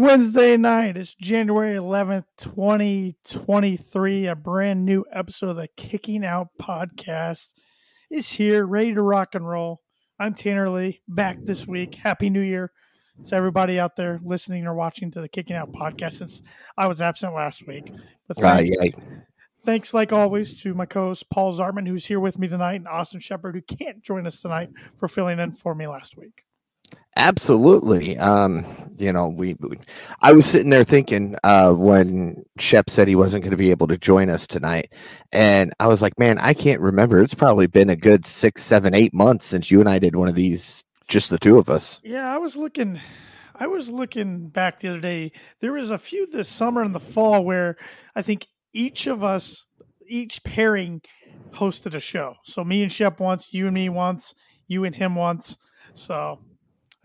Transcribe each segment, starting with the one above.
Wednesday night. It's January 11th, 2023. A brand new episode of the Kicking Out podcast is here, ready to rock and roll. I'm Tanner Lee, back this week. Happy New Year to everybody out there listening or watching to the Kicking Out podcast since I was absent last week. But thanks, Uh, yeah. thanks, like always, to my co host Paul Zartman, who's here with me tonight, and Austin Shepard, who can't join us tonight for filling in for me last week. Absolutely. Um, you know, we, we I was sitting there thinking uh when Shep said he wasn't going to be able to join us tonight, and I was like, man, I can't remember. It's probably been a good six, seven, eight months since you and I did one of these, just the two of us. Yeah, I was looking. I was looking back the other day. There was a few this summer and the fall where I think each of us, each pairing, hosted a show. So me and Shep once, you and me once, you and him once. So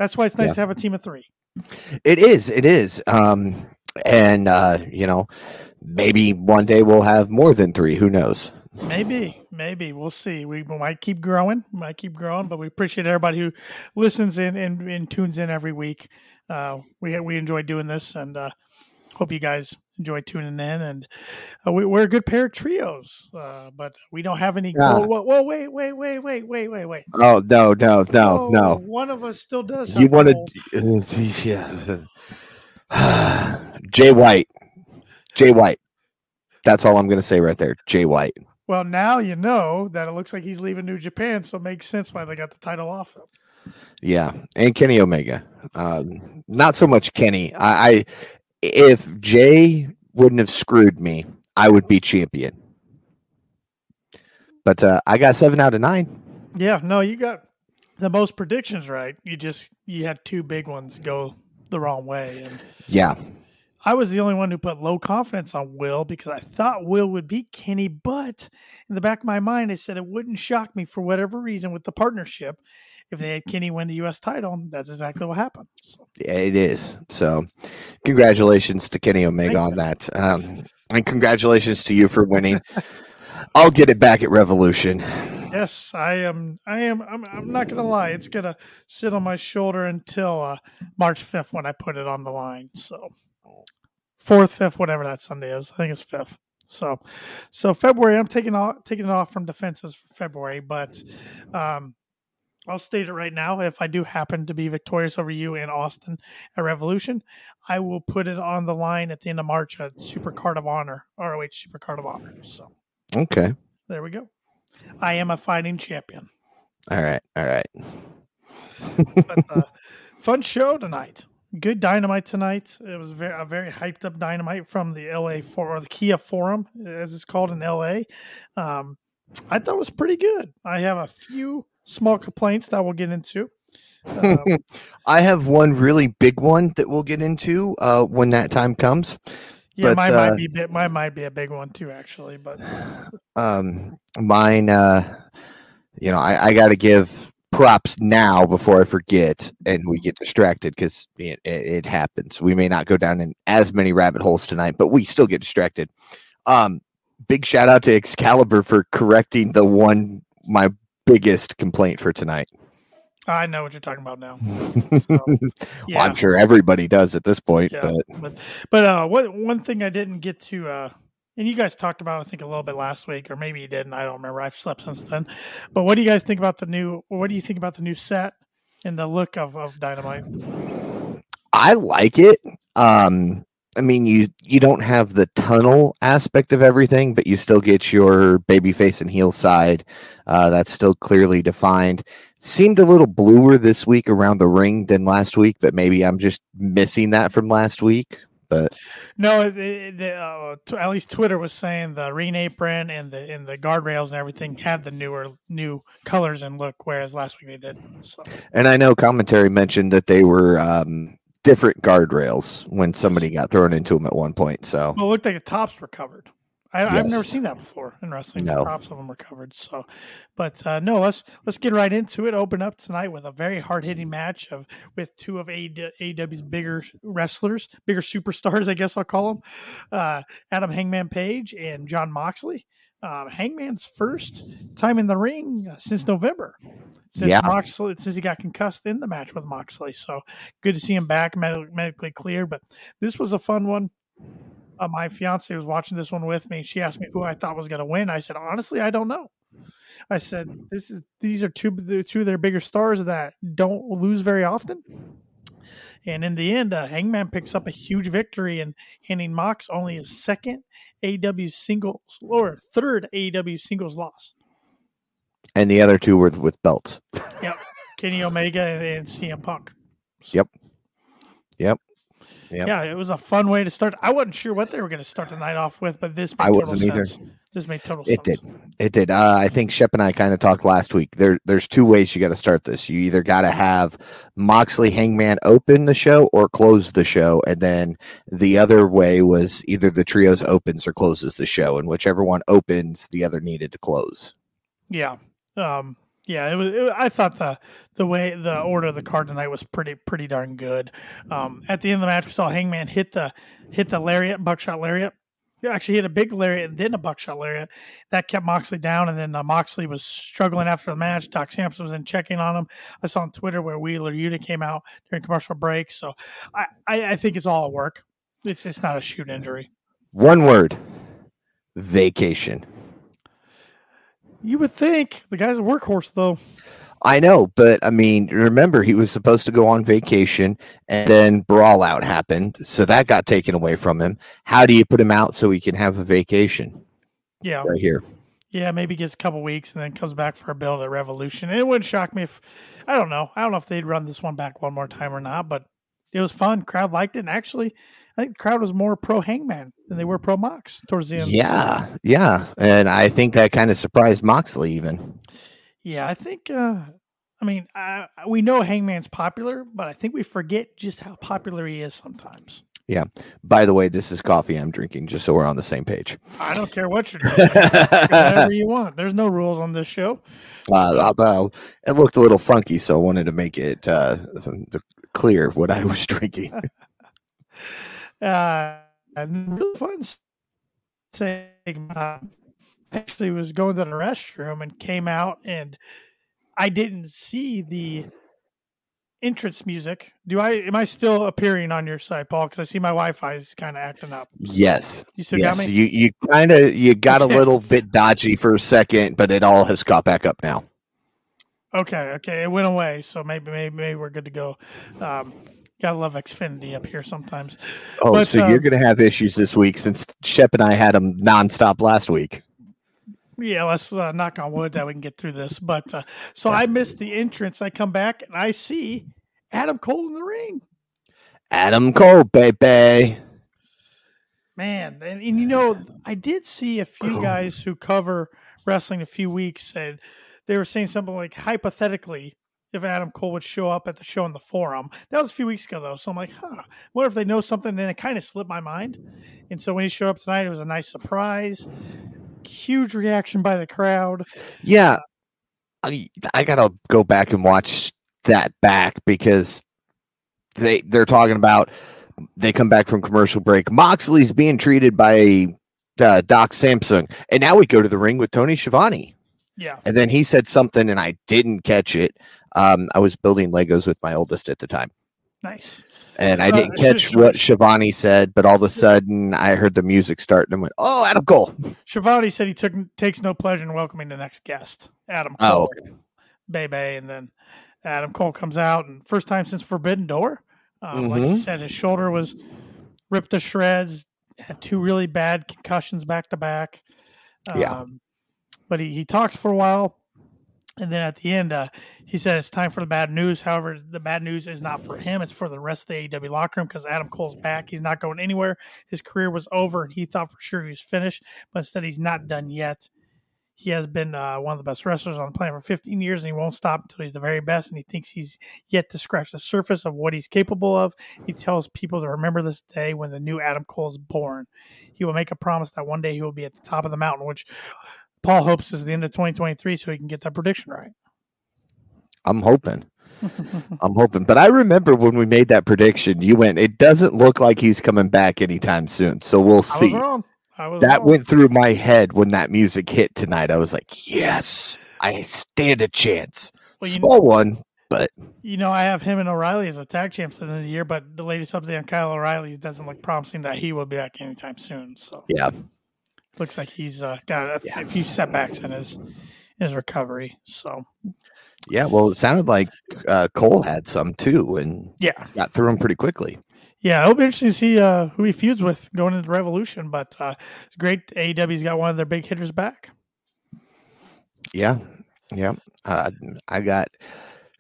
that's why it's nice Yeah. to have a team of three. It is, it is. Um, and uh, you know, maybe one day we'll have more than three. Who knows? Maybe, maybe we'll see. We might keep growing, might keep growing, but we appreciate everybody who listens in and, and tunes in every week. Uh, we we enjoy doing this, and uh, hope you guys enjoy tuning in. And uh, we, we're a good pair of trios, uh, but we don't have any. Yeah. Gold. Whoa, whoa, wait, wait, wait, wait, wait, wait, wait. Oh no, no, no, Whoa, no. One of us still does. You want to? Yeah. Jay White. Jay White. That's all I'm going to say right there. Jay White. Well, now you know that it looks like he's leaving New Japan, so it makes sense why they got the title off him. Yeah, and Kenny Omega. Um, not so much Kenny. I, I if Jay wouldn't have screwed me, I would be champion. But uh, I got seven out of nine. Yeah, no, you got the most predictions right. You just you had two big ones go the wrong way, and Yeah, I was the only one who put low confidence on Will because I thought Will would beat Kenny, but in the back of my mind, I said it wouldn't shock me for whatever reason with the partnership if they had Kenny win the U.S. title. That's exactly what happened. So, it is. So, congratulations to Kenny Omega on that, um, and congratulations to you for winning. I'll get it back at Revolution. yes, I am. I am. I'm, I'm not gonna lie. It's gonna sit on my shoulder until uh, March 5th when I put it on the line. So fourth, fifth, whatever that Sunday is. I think it's fifth. So, so February, I'm taking off taking it off from defenses for February, but um, I'll state it right now. If I do happen to be victorious over you in Austin at Revolution, I will put it on the line at the end of March at Super Card of Honor, ROH Super Card of Honor. So Okay. there we go. I am a fighting champion. All right. All right. But uh, fun show tonight. Good dynamite tonight. It was very, a very hyped up dynamite from the LA for or the Kia Forum, as it's called in LA. Um, I thought it was pretty good. I have a few small complaints that we'll get into. Um, I have one really big one that we'll get into uh, when that time comes. yeah, But, mine uh, might be bit, mine might be a big one too, actually. But Um, mine, uh, you know, I, I got to give props now before I forget and we get distracted because it, it, it happens. We may not go down in as many rabbit holes tonight, but we still get distracted. Um, big shout out to Excalibur for correcting the one my biggest complaint for tonight. I know what you're talking about now. Well, Yeah, I'm sure everybody does at this point, Yeah. but but but uh, what one thing I didn't get to, uh, and you guys talked about, I think a little bit last week, or maybe you didn't. I don't remember. I've slept since then. But what do you guys think about the new? What do you think about the new set and the look of of Dynamite? I like it. Um, I mean, you you don't have the tunnel aspect of everything, but you still get your baby face and heel side. Uh, that's still clearly defined. Seemed a little bluer this week around the ring than last week, but maybe I'm just missing that from last week. But No, it, it, the, uh, t- at least Twitter was saying the ring apron and the and the guardrails and everything had the newer new colors and look, whereas last week they didn't. So and I know commentary mentioned that they were um, different guardrails when somebody got thrown into them at one point. So well, it looked like the tops were covered. I, I've never seen that before in wrestling. No. The tops of them were covered. So, but uh, no, let's let's get right into it. Open up tonight with a very hard hitting match of with two of AEW's bigger wrestlers, bigger superstars, I guess I'll call them, uh, Adam Hangman Page and John Moxley. Um, Hangman's first time in the ring uh, since November, since Yeah. Moxley, since he got concussed in the match with Moxley. So good to see him back, med- medically clear. But this was a fun one. Uh, my fiance was watching this one with me. She asked me who I thought was going to win. I said, honestly, I don't know. I said, this is these are two two of their bigger stars that don't lose very often. And in the end, uh, Hangman picks up a huge victory and handing Mox only his second AEW singles or third AEW singles loss. And the other two were with belts. Yep. Kenny Omega and, and CM Punk. Yep. Yep. Yep. Yeah, it was a fun way to start. I wasn't sure what they were going to start the night off with, but this made I total wasn't either. sense. This made total It sense. did. It did. Uh, I think Shep and I kind of talked last week. There, there's two ways you got to start this. You either got to have Moxley Hangman open the show or close the show, and then the other way was either the trios opens or closes the show, and whichever one opens, the other needed to close. Yeah. Um, yeah, it was, it, I thought the the way the order of the card tonight was pretty pretty darn good. Um, at the end of the match, we saw Hangman hit the hit the lariat, buckshot lariat. He actually hit a big lariat and then a buckshot lariat. That kept Moxley down, and then uh, Moxley was struggling after the match. Doc Sampson was in checking on him. I saw on Twitter where Wheeler Yuta came out during commercial break. So I, I, I think it's all at work. It's it's not a shoot injury. One word: vacation. You would think the guy's a workhorse though. I know, but I mean, remember he was supposed to go on vacation, and then brawl out happened, so that got taken away from him. How do you put him out so he can have a vacation? Yeah. Right here. Yeah, maybe gets a couple weeks and then comes back for a build at Revolution. And it wouldn't shock me if I don't know. I don't know if they'd run this one back one more time or not, but it was fun. Crowd liked it. And actually, I think the crowd was more pro Hangman than they were pro Mox towards the end. Yeah, yeah, and I think that kind of surprised Moxley even. Yeah, I think. uh I mean, I, we know Hangman's popular, but I think we forget just how popular he is sometimes. Yeah. By the way, this is coffee I'm drinking, just so we're on the same page. I don't care what you're drinking. Whatever you want. There's no rules on this show. Uh, uh, it looked a little funky, so I wanted to make it uh, clear what I was drinking. uh, and really fun saying uh, actually was going to the restroom and came out and I didn't see the entrance music. Do I am I still appearing on your site, Paul? Because I see my Wi-Fi is kind of acting up. yes, You still yes, got me? you you kind of you got a little bit dodgy for a second, but it all has got back up now. Okay, okay, it went away, so maybe maybe, maybe we're good to go. Um, gotta love Xfinity up here sometimes. Oh, But, so uh, you're going to have issues this week since Shep and I had them nonstop last week. Yeah, let's uh, knock on wood that we can get through this. But uh, so I missed the entrance. I come back and I see Adam Cole in the ring. Adam Cole, baby. Man, and, and you know, I did see a few guys who cover wrestling a few weeks and they were saying something like hypothetically if Adam Cole would show up at the show in the forum. That was a few weeks ago though. So I'm like, huh, what if they know something? Then it kind of slipped my mind. And so when he showed up tonight, it was a nice surprise. Huge reaction by the crowd. Yeah, I, I gotta go back and watch that back because they they're talking about they come back from commercial break. Moxley's being treated by uh, Doc Sampson, and now we go to the ring with Tony Schiavone, Yeah. and then he said something, and I didn't catch it. Um, I was building Legos with my oldest at the time, Nice. and I Uh, didn't catch sh- what Schiavone said. But all of a sudden, I heard the music start, and I went, "Oh, Adam Cole!" Schiavone said he took takes no pleasure in welcoming the next guest, Adam Oh, Cole, Bebe, and then Adam Cole comes out and first time since Forbidden Door. Um, Like he Mhm. said, his shoulder was ripped to shreds. Had two really bad concussions back to back. Yeah. Um, but he, he talks for a while, and then at the end, uh, he said it's time for the bad news. However, the bad news is not for him; it's for the rest of the AEW locker room because Adam Cole's back. He's not going anywhere. His career was over, and he thought for sure he was finished, but instead, he's not done yet. He has been uh, one of the best wrestlers on the planet for 15 years, and he won't stop until he's the very best. And he thinks he's yet to scratch the surface of what he's capable of. He tells people to remember this day when the new Adam Cole is born. He will make a promise that one day he will be at the top of the mountain, which Paul hopes is the end of 2023, so he can get that prediction right. I'm hoping. I'm hoping. But I remember when we made that prediction, you went, it doesn't look like he's coming back anytime soon. So we'll see. was wrong. I was That wrong. went through my head when that music hit tonight. I was like, yes, I stand a chance. Well, Small one, but You know, I have him and O'Reilly as a tag champs at the end of the year, but the latest update on Kyle O'Reilly doesn't look promising that he will be back anytime soon. So yeah, looks like he's uh, got a, f- Yeah. a few setbacks in his his recovery. So yeah. Well, it sounded like uh, Cole had some too, and yeah, got through them pretty quickly. yeah, it'll be interesting to see uh, who he feuds with going into the Revolution. But uh, it's great. AEW's got one of their big hitters back. Yeah, yeah. Uh, I got,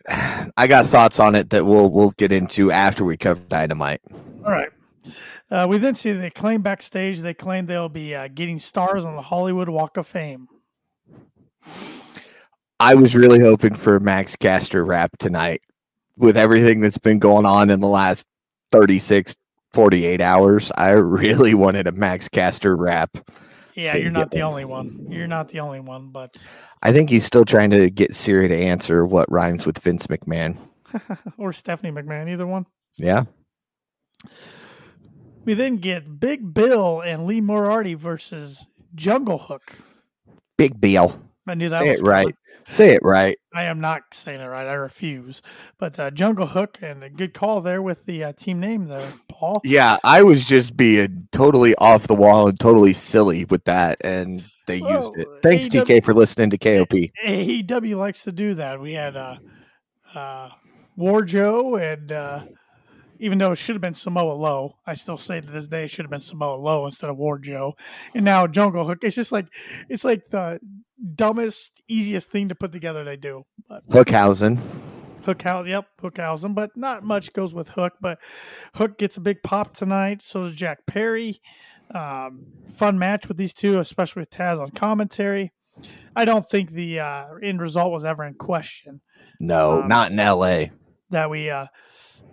I got thoughts on it that we'll we'll get into after we cover Dynamite. All right. Uh, we then see they claim backstage. They claim they'll be uh, getting stars on the Hollywood Walk of Fame. I was really hoping for Max Caster rap tonight with everything that's been going on in the last 36, 48 hours. I really wanted a Max Caster rap. Yeah, you're not the one. only one. You're not the only one, but I think he's still trying to get Siri to answer what rhymes with Vince McMahon. or Stephanie McMahon, either one. Yeah. We then get Big Bill and Lee Moriarty versus Jungle Hook. Big Bill. I knew that Say was it right. coming. Say it right. I am not saying it right. I refuse. But uh, Jungle Hook and a good call there with the uh, team name there, Paul. Yeah, I was just being totally off the wall and totally silly with that, and they Well, used it. Thanks, AEW TK, for listening to KOP. AEW likes to do that. We had uh, uh, War Joe, and uh, even though it should have been Samoa Low, I still say to this day it should have been Samoa Low instead of War Joe. And now Jungle Hook. It's just like it's like the dumbest, easiest thing to put together. They do, but Hookhausen. Hookhouse, yep, Hookhausen, but not much goes with Hook. But Hook gets a big pop tonight. So does Jack Perry. Um, fun match with these two, especially with Taz on commentary. I don't think the uh, end result was ever in question. No, Um, not in LA. That we, uh,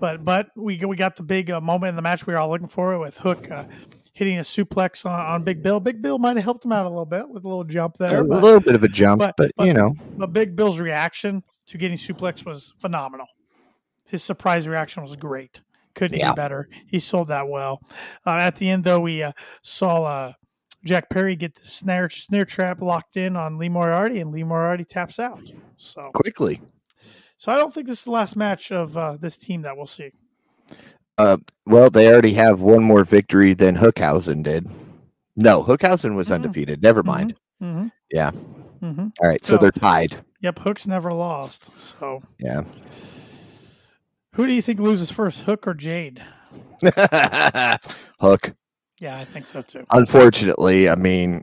but but we we got the big uh, moment in the match we were all looking for with Hook uh, hitting a suplex on, on Big Bill. Big Bill might have helped him out a little bit with a little jump there. A but- little bit of a jump, but- but, but- you know, But Big Bill's reaction to getting suplex was phenomenal. His surprise reaction was great. Couldn't Yeah. be better. He sold that well. Uh, at the end, though, we uh, saw uh, Jack Perry get the snare snare trap locked in on Lee Moriarty, and Lee Moriarty taps out. So, quickly. So I don't think this is the last match of uh, this team that we'll see. Uh, Well, they already have one more victory than Hookhausen did. No, Hookhausen was Mhm. undefeated. Never mind. Mm-hmm. Yeah. Mm-hmm. All right, so So- they're tied. Yep, Hook's never lost. So, Yeah. who do you think loses first, Hook or Jade? Hook. Yeah, I think so too. Unfortunately, I mean,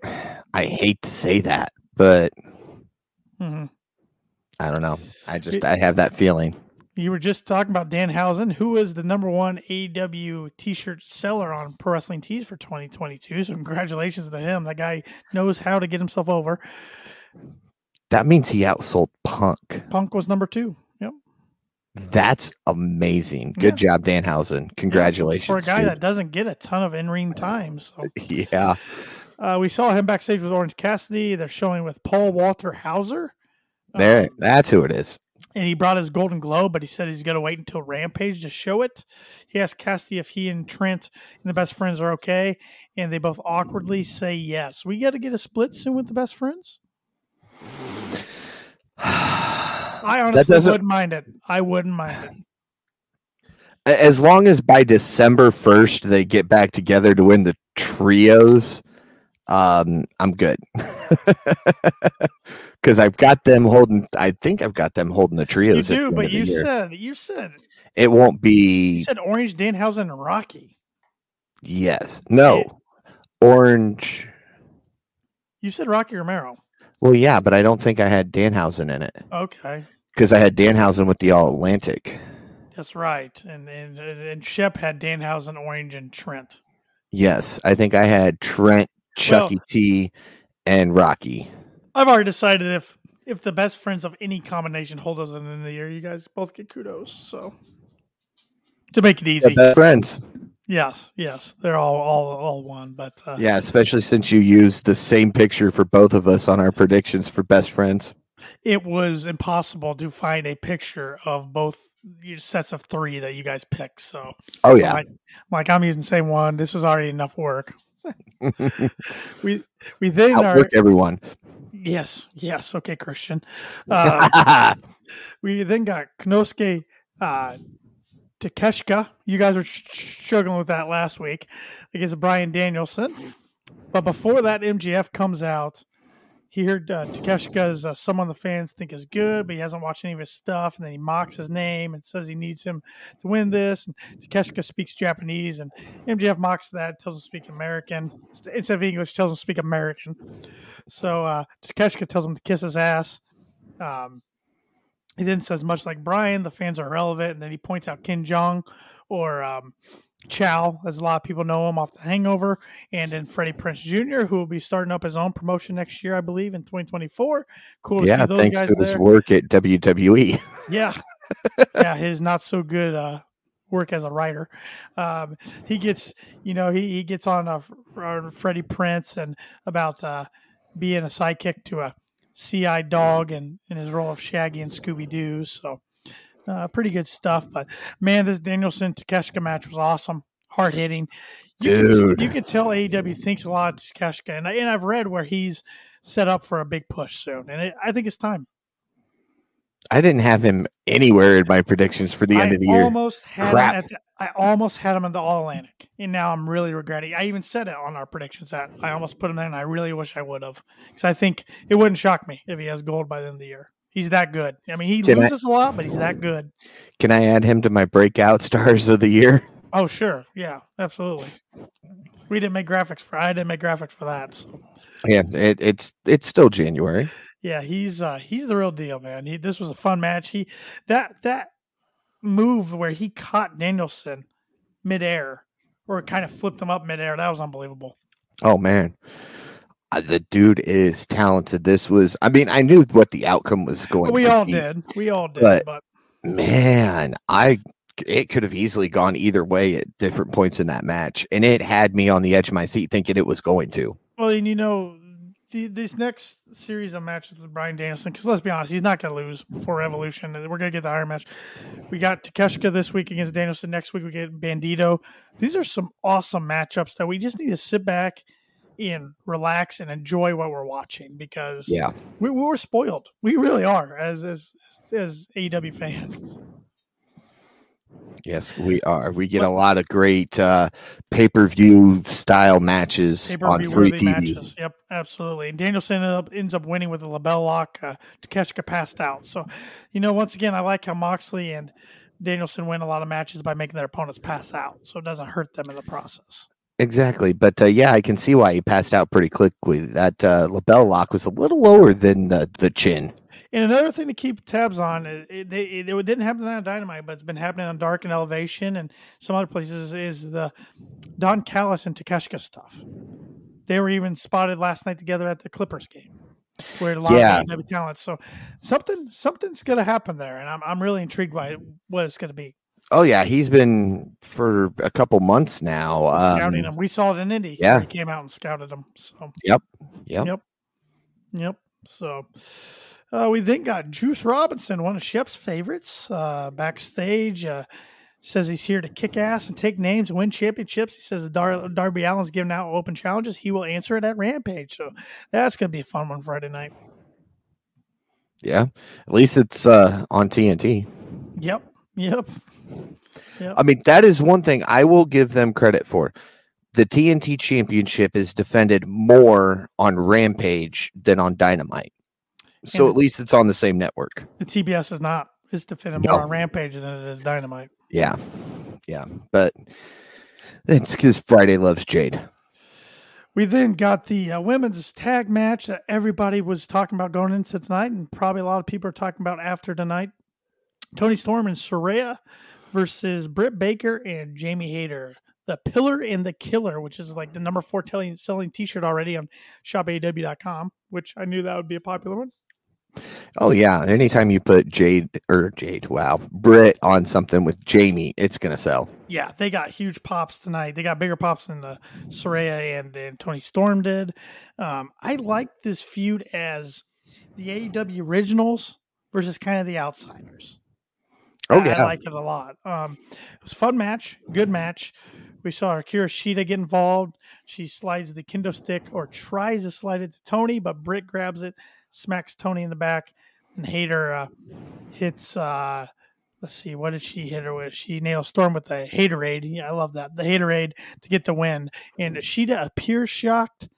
I hate to say that, but hmm I don't know. I just It- I have that feeling. You were just talking about Dan Danhausen, who is the number one AW t-shirt seller on Pro Wrestling Tees for 2022. So congratulations to him. That guy knows how to get himself over. That means he outsold Punk. Punk was number two. Yep. That's amazing. Good job, Danhausen. Congratulations. For a guy dude. that doesn't get a ton of in-ring time. So yeah. uh, we saw him backstage with Orange Cassidy. They're showing with Paul Walter Hauser. There Um, that's who it is. and he brought his Golden Globe, but he said he's going to wait until Rampage to show it. He asked Cassidy if he and Trent and the best friends are okay, and they both awkwardly say yes. We got to get a split soon with the best friends. I honestly wouldn't mind it. I wouldn't mind it. as long as by December 1st they get back together to win the trios, um, I'm good. Because I've got them holding, I think I've got them holding the You trios. at do, but you said you said it won't be. you said Orange, Danhausen, and Rocky. yes, no, orange. You said Rocky Romero. Well, yeah, but I don't think I had Danhausen in it Okay, because I had Danhausen with the All Atlantic. that's right. And and and Shep had Danhausen, Orange, and Trent. Yes, I think I had Trent, Chucky T, and Rocky. I've already decided if if the best friends of any combination hold us in the year, you guys both get kudos. So to make it The easy, best friends. yes, yes, they're all all all one. But uh, Yeah, especially since you used the same picture for both of us on our predictions for best friends. it was impossible to find a picture of both sets of three that you guys picked. So Oh yeah, like, like I'm using the same one. This is already enough work. we we then are everyone. yes yes okay Christian. Uh, we then got Konosuke uh, Takeshita. You guys were struggling with that last week against Bryan Danielson. But before that, MJF comes out. He heard uh, Takeshita is uh, someone the fans think is good, but he hasn't watched any of his stuff. And then he mocks his name and says he needs him to win this. And Takeshita speaks Japanese, and MJF mocks that, tells him to speak American. Instead of English, tells him to speak American. So uh, Takeshita tells him to kiss his ass. Um, he then says, much like Bryan, the fans are irrelevant. And then he points out Ken Jong or um, Chow, as a lot of people know him off The Hangover, and then Freddie Prinze Jr., who will be starting up his own promotion next year, I believe, in 2024. Cool to yeah, see those thanks guys to his work at. WWE. Yeah, yeah, his not so good uh, work as a writer. Um, he gets, you know, he, he gets on uh, on Freddie Prinze and about uh, being a sidekick to a CI dog and in his role of Shaggy and Scooby Doo. So, uh, pretty good stuff. But man, this Danielson Takeshita match was awesome, hard hitting. You Dude. can, you can tell AEW thinks a lot of Takeshita, and, I, and I've read where he's set up for a big push soon, and it, I think it's time. I didn't have him anywhere in my predictions for the end of the year. almost had Crap. him at the, I almost had him in the All Atlantic, and now I'm really regretting. I even said it on our predictions that I almost put him there, and I really wish I would have because I think it wouldn't shock me if he has gold by the end of the year. He's that good. I mean, he Can loses a lot, but he's that good. Can I add him to my breakout stars of the year? Oh, sure, yeah, absolutely. We didn't make graphics for. I didn't make graphics for that. So Yeah, it, it's it's still January. yeah, he's uh he's the real deal, man. He this was a fun match. He that that move where he caught Danielson midair or kind of flipped him up midair. That was unbelievable. Oh man, Uh, the dude is talented. This was, I mean, I knew what the outcome was going. We all be. did. We all did. But- But, Man, I it could have easily gone either way at different points in that match, and it had me on the edge of my seat thinking it was going to. well, and you know, the, this next series of matches with Bryan Danielson, because let's be honest, he's not going to lose before Revolution. and We're going to get the Iron match. We got Takeshita this week against Danielson. Next week we get Bandito. These are some awesome matchups that we just need to sit back and relax and enjoy what we're watching because Yeah, we, we were spoiled. We really are as as as AEW fans. yes, we are. We get a lot of great uh, pay per view style matches Pay per on free worthy TV. matches. Yep, absolutely. And Danielson ended up, ends up winning with a LeBell Lock. Uh, Takeshita passed out. So, you know, once again, I like how Moxley and Danielson win a lot of matches by making their opponents pass out, so it doesn't hurt them in the process. Exactly, but uh, yeah, I can see why he passed out pretty quickly. That uh, LeBell Lock was a little lower than the the chin. And another thing to keep tabs on, it, it, it, it didn't happen on Dynamite, but it's been happening on Dark and Elevation and some other places, is the Don Callis and Takeshita stuff. They were even spotted last night together at the Clippers game, where a lot Yeah. of AEW talent. So something something's going to happen there, and I'm I'm really intrigued by what it's going to be. Oh yeah, he's been for a couple months now. scouting Um, him, we saw it in Indy. yeah. he came out and scouted him. So Yep, yep. Yep. Yep. So uh, we then got Juice Robinson, one of Shep's favorites, uh, backstage. Uh, says he's here to kick ass and take names and win championships. He says Dar- Darby Allin's giving out open challenges. He will answer it at Rampage. So that's going to be a fun one Friday night. yeah. At least it's uh, on TNT. Yep. Yep. I mean, that is one thing I will give them credit for. The TNT Championship is defended more on Rampage than on Dynamite. So And- at least it's on the same network. The TBS is not. It's defended No. more on Rampage than it is Dynamite. Yeah. Yeah. But it's because Friday loves Jade. We then got the uh, women's tag match that everybody was talking about going into tonight, and probably a lot of people are talking about after tonight. Toni Storm and Saraya versus Britt Baker and Jamie Hayter. The Pillar and the Killer, which is like the number four telling, selling t shirt already on shopaw.com, which I knew that would be a popular one. Oh yeah. Anytime you put Jade or Jade, wow, Britt on something with Jamie, it's gonna sell. Yeah, they got huge pops tonight. They got bigger pops than the Saraya and, and Toni Storm did. Um, I like this feud as the AEW originals versus kind of the outsiders. Oh, I- yeah. I like it a lot. Um, it was a fun match, good match. We saw Akira Shida get involved. She slides the kendo stick or tries to slide it to Toni, but Britt grabs it, smacks Toni in the back, and Hayter uh, hits. Uh, let's see, what did she hit her with? She nails Storm with the Hayterade. Yeah, I love that. The Hayterade to get the win. And Shida appears shocked,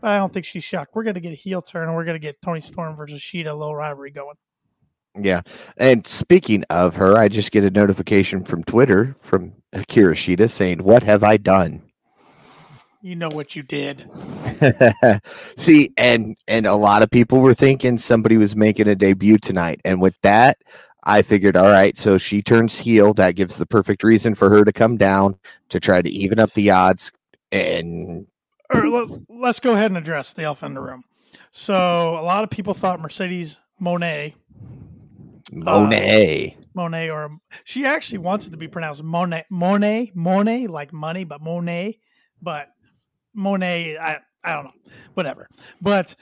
but I don't think she's shocked. We're going to get a heel turn, and we're going to get Toni Storm versus Shida, a little rivalry going. Yeah. And speaking of her, I just get a notification from Twitter from Akira Shida saying, What have I done? You know what you did. See, and and a lot of people were thinking somebody was making a debut tonight. And with that, I figured, all right, so she turns heel. That gives the perfect reason for her to come down to try to even up the odds. And or let, let's go ahead and address the elephant in the room. So a lot of people thought Mercedes Monet, Monet. Monet, or she actually wants it to be pronounced Monet, Monet, Monet, like money, but Monet, but Monet, I, I don't know, whatever. But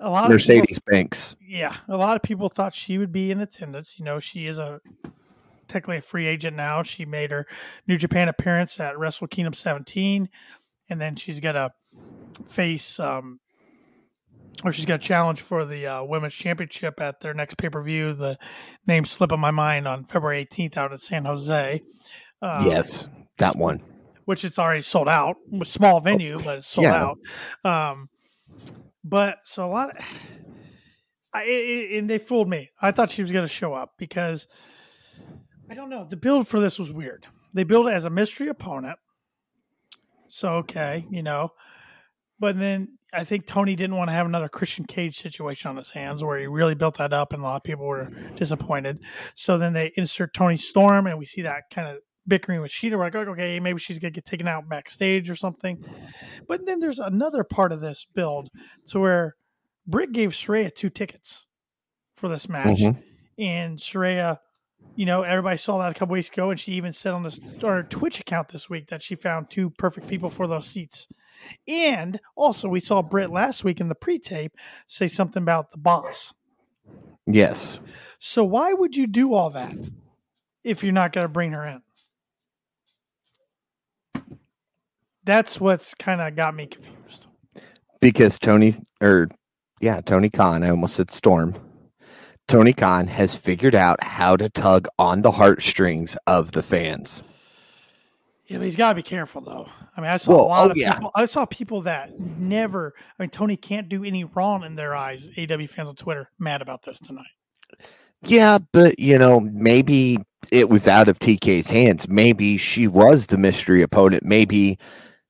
a lot of Mercedes Banks. yeah, a lot of people thought she would be in attendance. You know, she is a technically a free agent now. She made her New Japan appearance at Wrestle Kingdom 17, and then she's got to face, um, or she's got a challenge for the uh, women's championship at their next pay per view. The name slip of my mind on February 18th out at San Jose. Um, yes, that one. which it's already sold out. A small venue, but it's sold Yeah. out. Um, but so a lot, of, I, I- and they fooled me. I thought she was going to show up because I don't know. The build for this was weird. They built it as a mystery opponent. So okay, you know, but then I think Tony didn't want to have another Christian Cage situation on his hands where he really built that up, and a lot of people were disappointed. So then they insert Toni Storm, and we see that kind of bickering with Shida. We're like, okay, maybe she's gonna get taken out backstage or something. But then there's another part of this build to where Britt gave Saraya two tickets for this match, Mhm. and Saraya, you know, everybody saw that a couple weeks ago, and she even said on this on her Twitch account this week that she found two perfect people for those seats. And also, we saw Britt last week in the pre-tape say something about the boss. Yes. So why would you do all that if you're not going to bring her in? That's what's kind of got me confused. Because Tony, or yeah, Tony Khan, I almost said Storm. Tony Khan has figured out how to tug on the heartstrings of the fans. Yeah, but he's got to be careful though. I mean, I saw Well, a lot oh, of yeah. people. I saw people that never. I mean, Tony can't do any wrong in their eyes. AW fans on Twitter mad about this tonight. Yeah, but you know, maybe it was out of TK's hands. Maybe she was the mystery opponent. Maybe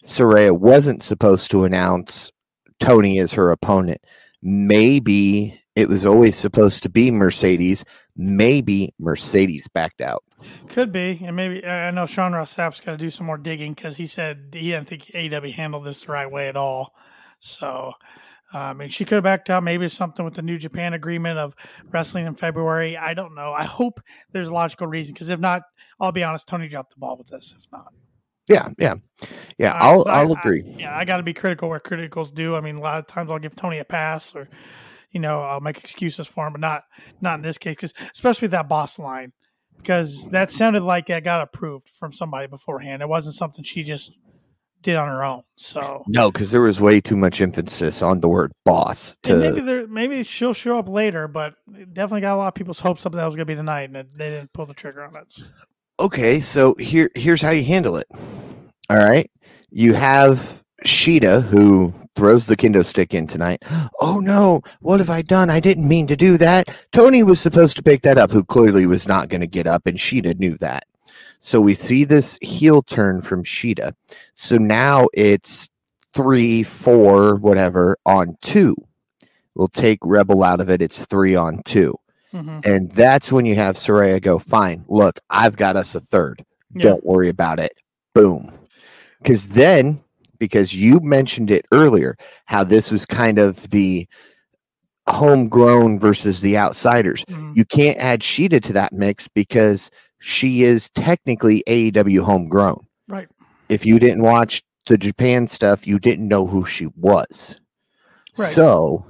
Saraya wasn't supposed to announce Toni as her opponent. Maybe it was always supposed to be Mercedes. Maybe Mercedes backed out. Could be, and maybe I I know Sean Ross Sapp's got to do some more digging because he said he didn't think AW handled this the right way at all. So, I mean, she could have backed out. Maybe something with the New Japan agreement of wrestling in February. I don't know. I hope there's a logical reason because if not, I'll be honest, Tony dropped the ball with this. If not, Yeah, yeah, yeah. Uh, I'll I- I'll I- agree. yeah, I got to be critical where criticals do. I mean, a lot of times I'll give Tony a pass or, you know, I'll make excuses for him, but not not in this case, because especially that boss line, because that sounded like that got approved from somebody beforehand. It wasn't something she just did on her own. So. No, because there was way too much emphasis on the word boss. And maybe there, maybe she'll show up later, but it definitely got a lot of people's hopes up that was going to be tonight, and they didn't pull the trigger on it. okay, so here here's how you handle it. All right, you have Shida who throws the kendo stick in tonight. Oh no, what have I done? I didn't mean to do that. Toni was supposed to pick that up, who clearly was not going to get up, and Shida knew that. So we see this heel turn from Shida. So now it's three, four, whatever on two. We'll take Rebel out of it. It's three on two. hmm And that's when you have Saraya go, fine, look, I've got us a third. Yeah. Don't worry about it. Boom. Because then, because you mentioned it earlier, how this was kind of the homegrown versus the outsiders. Mhm. You can't add Shida to that mix because she is technically AEW homegrown. Right. If you didn't watch the Japan stuff, you didn't know who she was. Right. So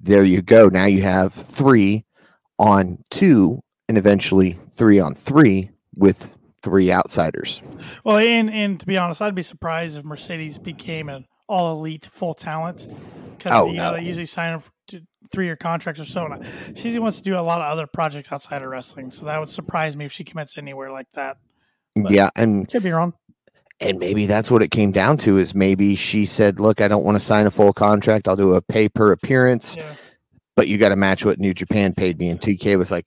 there you go. Now you have three on two and eventually three on three with three outsiders. Well, and and to be honest, I'd be surprised if Mercedes became an all elite full talent because Oh, you know no. they usually sign them three year contracts or so. And she wants to do a lot of other projects outside of wrestling, so that would surprise me if she commits anywhere like that. But- yeah, and Could be wrong. and maybe that's what it came down to is maybe she said, "Look, I don't want to sign a full contract. I'll do a pay per appearance, Yeah. but you got to match what New Japan paid me." And TK was like,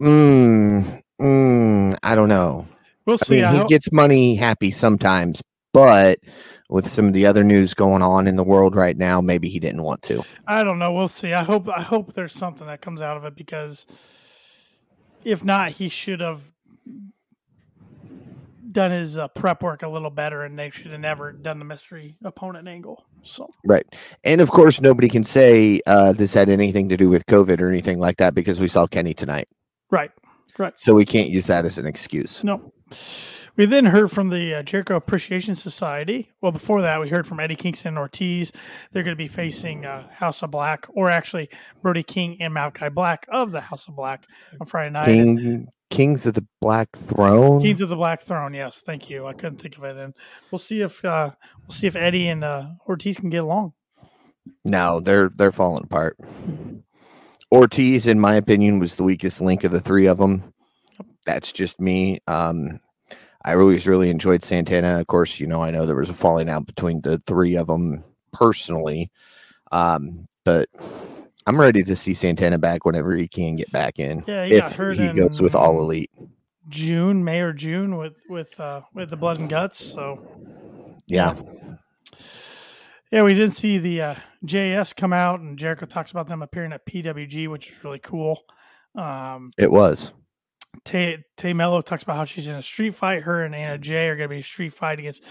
"Mm, mm, I don't know." We'll I see. mean, he gets money happy sometimes, but with some of the other news going on in the world right now, maybe he didn't want to. I don't know. We'll see. I hope. I hope there's something that comes out of it because if not, he should have done his uh, prep work a little better, and they should have never done the mystery opponent angle. So Right. And of course, nobody can say uh, this had anything to do with COVID or anything like that because we saw Kenny tonight. right, right. So we can't use that as an excuse. No. We then heard from the uh, Jericho Appreciation Society. Well, before that, we heard from Eddie Kingston and Ortiz. They're going to be facing uh, House of Black, or actually Brody King and Malakai Black of the House of Black on Friday night. King, Kings of the Black Throne. Kings of the Black Throne. Yes, thank you. I couldn't think of it, and we'll see if uh, we'll see if Eddie and uh, Ortiz can get along. No, they're they're falling apart. Ortiz, in my opinion, was the weakest link of the three of them. That's just me. Um, I always really enjoyed Santana. Of course, you know I know there was a falling out between the three of them personally, um, but I'm ready to see Santana back whenever he can get back in. Yeah, he got if hurt he goes with all elite. June, May or June with with uh, with the Blood and Guts. So Yeah, Yeah, we did see the uh, JS come out, and Jericho talks about them appearing at PWG, which is really cool. Um, it was. Tay, Tay Melo talks about how she's in a street fight. Her and Anna Jay are going to be a street fight against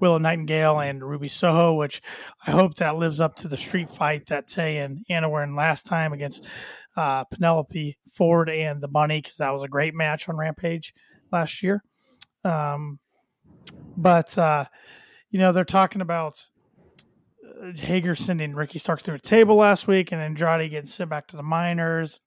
Willow Nightingale and Ruby Soho, which I hope that lives up to the street fight that Tay and Anna were in last time against uh, Penelope Ford and the Bunny, because that was a great match on Rampage last year. Um, but, uh, you know, they're talking about Hager sending Ricky Starks through a table last week and Andrade getting sent back to the minors.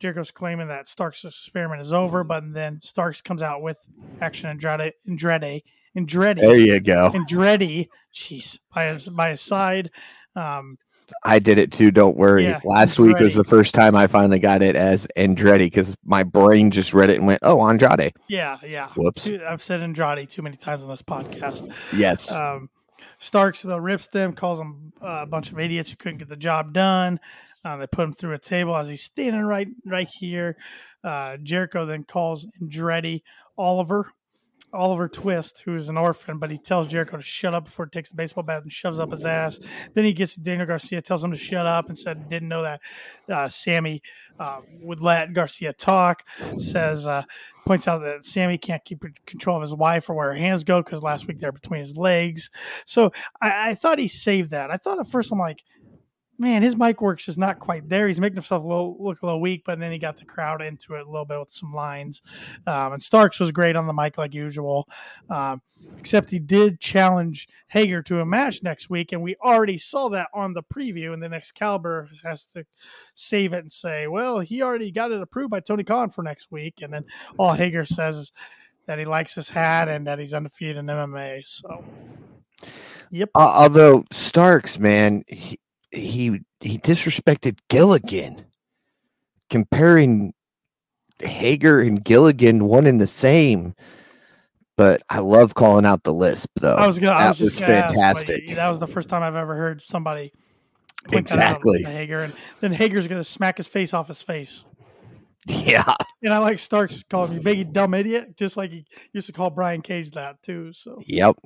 Jericho's claiming that Starks' experiment is over, but then Starks comes out with Action Andrade, Andrade, Andrade, There you go. Andretti, jeez, by his by his side. Um, I did it too. Don't worry. Yeah, Last week was the first time I finally got it as Andretti because my brain just read it and went, "Oh, Andrade." yeah, yeah. Whoops. I've said Andrade too many times on this podcast. Yes. Um, Starks though rips them, calls them uh, a bunch of idiots who couldn't get the job done. Uh, they put him through a table as he's standing right right here. Uh, Jericho then calls Andretti Oliver. Oliver Twist, who is an orphan, but he tells Jericho to shut up before he takes the baseball bat and shoves up his ass. Then he gets Daniel Garcia, tells him to shut up, and said didn't know that uh, Sammy uh, would let Garcia talk. Says uh, points out that Sammy can't keep control of his wife or where her hands go because last week they're between his legs. So I, I thought he saved that. I thought at first I'm like, man, his mic work's just not quite there. He's making himself little, look a little weak, but then he got the crowd into it a little bit with some lines. Um, and Starks was great on the mic like usual, um, except he did challenge Hager to a match next week, and we already saw that on the preview. And the next Excalibur has to save it and say, well, he already got it approved by Tony Khan for next week. And then all Hager says is that he likes his hat and that he's undefeated in MMA. So, yep. Uh, although Starks, man, he he disrespected Gilligan, comparing Hager and Gilligan one and the same. But I love calling out the lisp, though. I was gonna. I that was just was gonna ask, fantastic. that was the first time I've ever heard somebody point that out Exactly. Hager, and then Hager's gonna smack his face off his face. yeah, And I like Starks calling me big dumb idiot, just like he used to call Brian Cage that too. So Yep.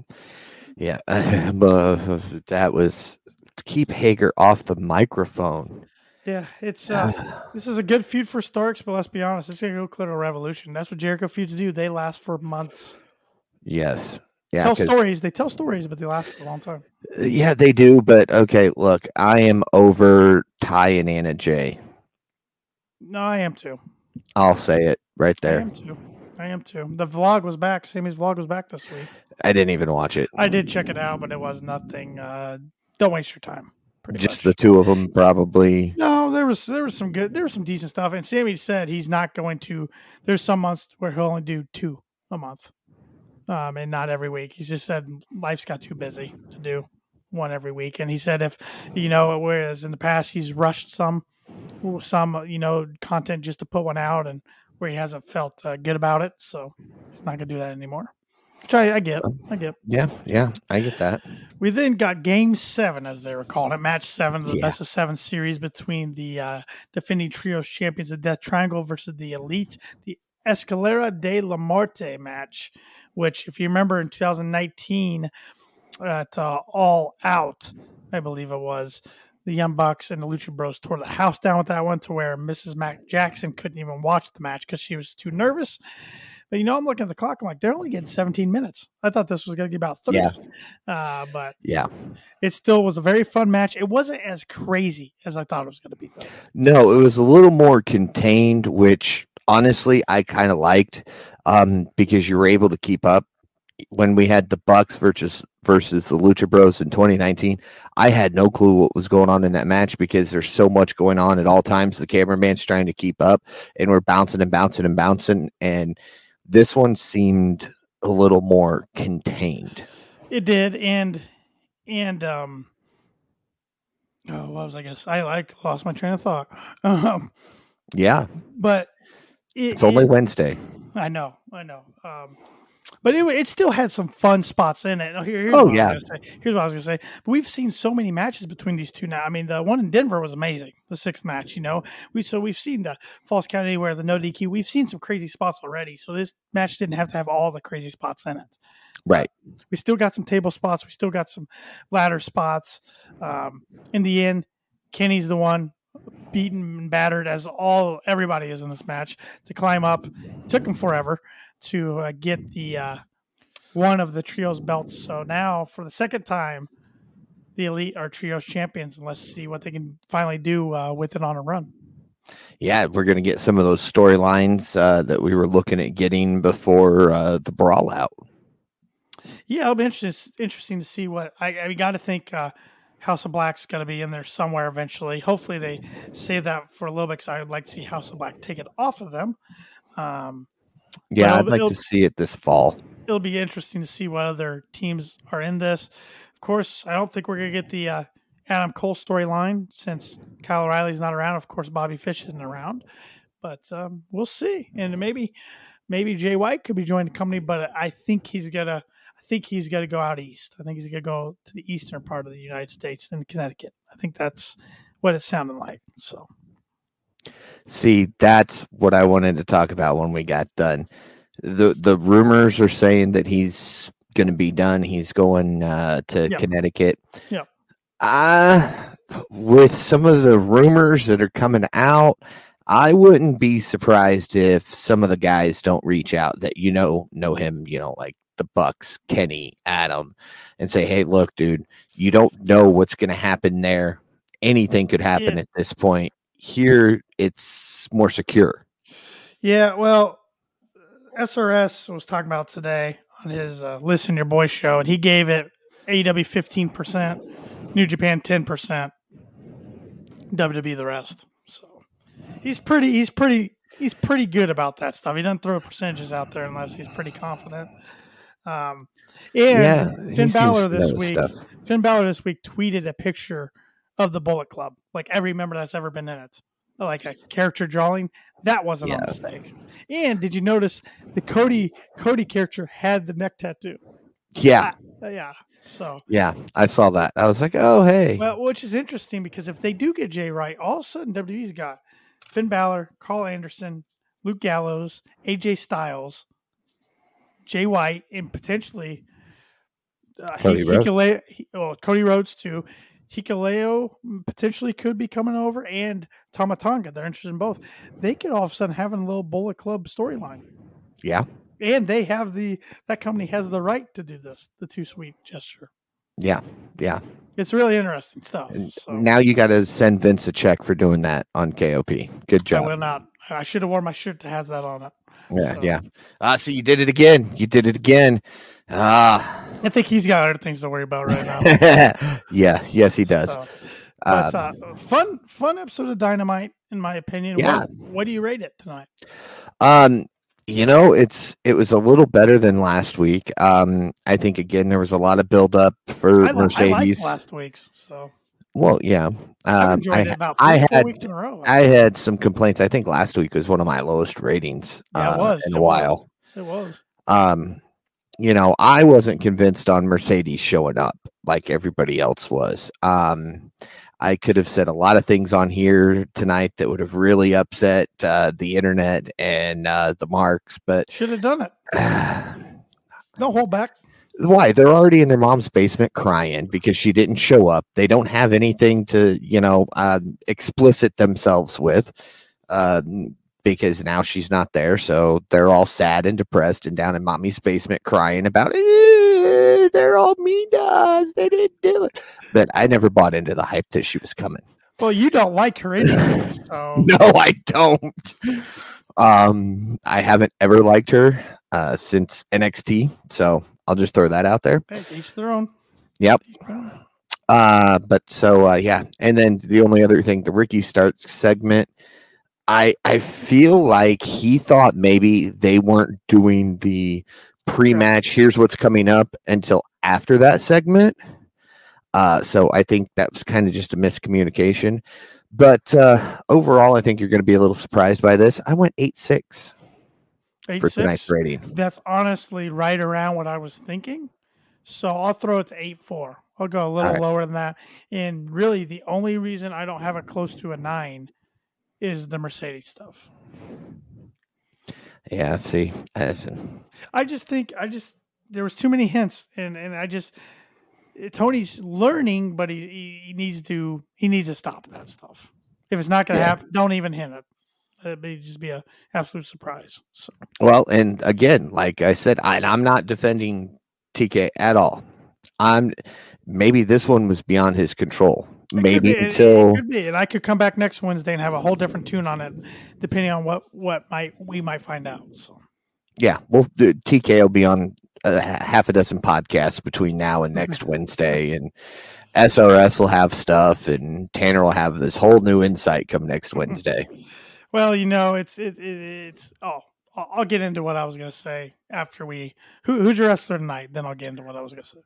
Yeah. but that was keep Hager off the microphone. yeah, it's uh, this is a good feud for Starks, but let's be honest, it's gonna go clear to Revolution. That's what Jericho feuds do. They last for months. Yes. Yeah. tell stories. They tell stories, but they last for a long time. yeah, they do. But okay, look, I am over Ty and Anna Jay. No, I am too. I'll say it right there. I am too. I am too. The vlog was back. Sammy's vlog was back this week. I didn't even watch it. I did check it out, but it was nothing. Uh, don't waste your time. Just much. the two of them, probably. no, there was there was some good there was some decent stuff. And Sammy said he's not going to. There's some months where he'll only do two a month, um, and not every week. He's just said life's got too busy to do one every week. And he said if you know, whereas in the past he's rushed some some you know content just to put one out, and where he hasn't felt uh, good about it, so he's not gonna do that anymore. Which I, I get, I get. Yeah, yeah, I get that. We then got Game Seven, as they were calling it, Match Seven the Yeah. best of seven series between the uh, defending trios champions of Death Triangle versus the Elite, the Escalera de la Muerte match. Which, if you remember, in 2019 at uh, All Out, I believe it was, the Young Bucks and the Lucha Bros tore the house down with that one, to where Mrs. Matt Jackson couldn't even watch the match because she was too nervous. But you know, I'm looking at the clock. I'm like, they're only getting 17 minutes. I thought this was going to be about 30. Yeah. Uh, but Yeah. it still was a very fun match. It wasn't as crazy as I thought it was going to be. Though. No, it was a little more contained, which honestly I kind of liked um, because you were able to keep up. When we had the Bucks versus versus the Lucha Bros in 2019, I had no clue what was going on in that match because there's so much going on at all times. The cameraman's trying to keep up, and we're bouncing and bouncing and bouncing. And this one seemed a little more contained. It did, and and um, oh, what was I guess? I like lost my train of thought. Um, Yeah, but it, it's only it- Wednesday. I know, I know. Um, but it, it still had some fun spots in it. Oh, here, here's Oh, what I yeah. was gonna say. Here's what I was going to say. But we've seen so many matches between these two now. I mean, the one in Denver was amazing. The sixth match, you know, we so we've seen the false count anywhere, the no DQ. We've seen some crazy spots already. So this match didn't have to have all the crazy spots in it. Right. We still got some table spots. We still got some ladder spots. Um, in the end, Kenny's the one beaten and battered as all everybody is in this match to climb up. It took him forever to uh, get the uh, one of the trios belts. So now, for the second time, the elite are trios champions, and let's see what they can finally do uh, with it on a run. Yeah, we're going to get some of those storylines uh, that we were looking at getting before uh, the brawl out. Yeah, it'll be interesting, interesting to see what I, I got to think. Uh, House of Black's going to be in there somewhere eventually. Hopefully, they save that for a little bit because I would like to see House of Black take it off of them. Um, Yeah, I'd like to see it this fall. it'll be interesting to see what other teams are in this. Of course, I don't think we're gonna get the uh, Adam Cole storyline since Kyle O'Reilly's not around. Of course, Bobby Fish isn't around, but um, we'll see. And maybe maybe Jay White could be joining the company, but I think he's gonna. I think he's gonna go out east. I think he's gonna go to the eastern part of the United States in Connecticut. I think that's what it sounded like. So See, that's what I wanted to talk about when we got done. the The rumors are saying that he's going to be done. He's going uh, to Yeah. Connecticut. Yeah. Uh, with some of the rumors that are coming out, I wouldn't be surprised if some of the guys don't reach out that you know know him. You know, like the Bucks, Kenny, Adam, and say, "Hey, look, dude, you don't know what's going to happen there. Anything could happen Yeah. at this point. Here, it's more secure." Yeah, well, SRS was talking about today on his uh, Listen Your Boy show, and he gave it AEW 15%, New Japan 10%, WWE the rest. So he's pretty, he's pretty, he's pretty good about that stuff. He doesn't throw percentages out there unless he's pretty confident. Um, and he Finn Balor this week, stuff. Finn Balor this week tweeted a picture of the Bullet Club, like every member that's ever been in it, like a character drawing. That wasn't a mistake. And did you notice the Cody Cody character had the neck tattoo? Yeah, Uh, yeah. So yeah, I saw that. I was like, "Oh, hey." well, which is interesting because if they do get Jay White, all of a sudden WWE's got Finn Balor, Karl Anderson, Luke Gallows, AJ Styles, Jay White, and potentially uh, Cody Hi- Rhodes. Hi- oh, Cody Rhodes too. Hikuleo potentially could be coming over, and Tama Tonga. They're interested in both. They could all of a sudden have a little Bullet Club storyline, yeah, and they have the that company has the right to do this. The Too Sweet gesture. yeah, yeah. It's really interesting stuff. So. Now you got to send Vince a check for doing that on KOP. Good job. I will not. I should have worn my shirt that has that on it. Yeah, So- yeah. Ah, so you did it again. You did it again. Ah, I think he's got other things to worry about right now. yeah. Yes, he does. So, But Um, uh, fun, fun episode of Dynamite, in my opinion. Yeah. What, what do you rate it tonight? Um, you know, it's it was a little better than last week. Um, I think again there was a lot of build up for I, I Mercedes. liked last week's, so well, yeah. Um, I, I had- weeks in a row. I had some complaints. I think last week was one of my lowest ratings Yeah, it uh, was, in it a was. while. it was. Um, you know, I wasn't convinced on Mercedes showing up like everybody else was. Um, I could have said a lot of things on here tonight that would have really upset uh, the internet and uh, the marks, but Should have done it. No hold back. why they're already in their mom's basement crying because she didn't show up they don't have anything to you know uh, explicit themselves with uh, because now she's not there. So they're all sad and depressed and down in mommy's basement crying about it they're all mean to us. They didn't do it. But i never bought into the hype that she was coming. Well, you don't like her anyway, so. No i don't. Um i haven't ever liked her uh since nxt so i'll just throw that out there. Hey, each their own. Yep. Each their own. Uh, but so uh, yeah, and then the only other thing, the Ricky Starks segment, I I feel like he thought maybe they weren't doing the pre-match. Here's what's coming up until after that segment. Uh, so I think that was kind of just a miscommunication. But uh, overall, I think you're going to be a little surprised by this. I went eight six Eight for six. tonight's rating. That's honestly right around what I was thinking. So I'll throw it to eight four. I'll go a little right. lower than that. And really, the only reason I don't have it close to a nine is the Mercedes stuff. Yeah, see, I just think I just there was too many hints, and and I just Tony's learning, but he he, needs to he needs to stop that stuff. If it's not going to Yeah. happen, don't even hint it. It'd be just be a absolute surprise. So Well, and again, like I said, I, I'm not defending TK at all. I'm maybe this one was beyond his control. It Maybe be, until it could be, and I could come back next Wednesday and have a whole different tune on it, depending on what what might we might find out. So yeah, well, the TK will be on uh, a h- half a dozen podcasts between now and next Wednesday, and SRS will have stuff, and Tanner will have this whole new insight come next Wednesday. Well, you know, it's it, it it's oh, I'll, get into what I was gonna say after we who, who's your wrestler tonight. Then I'll get into what I was gonna say.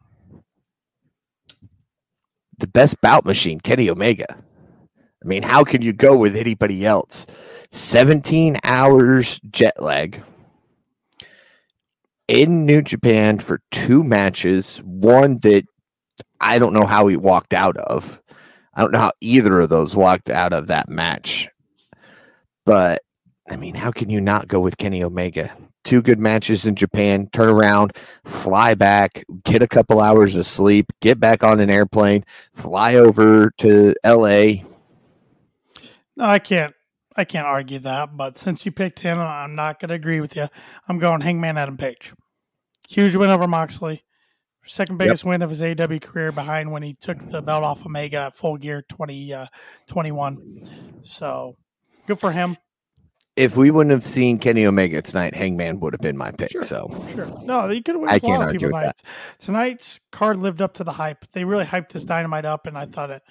The best bout machine, Kenny Omega. I mean, how can you go with anybody else? 17 hours jet lag in New Japan for two matches, one that I don't know how he walked out of. I don't know how either of those walked out of that match. But I mean, how can you not go with Kenny Omega? Two good matches in Japan, turn around, fly back, get a couple hours of sleep, get back on an airplane, fly over to LA. No, I can't. I can't argue that. But since you picked him, I'm not going to agree with you. I'm going Hangman Adam Page. Huge win over Moxley. Second biggest win of his AW career behind when he took the belt off Omega at full gear 20, uh, 21. So good for him. If we wouldn't have seen Kenny Omega tonight, Hangman would have been my pick. Sure. So Sure. No, you could have I won can't argue with tonight. Tonight's card lived up to the hype. They really hyped this dynamite up, and I thought it,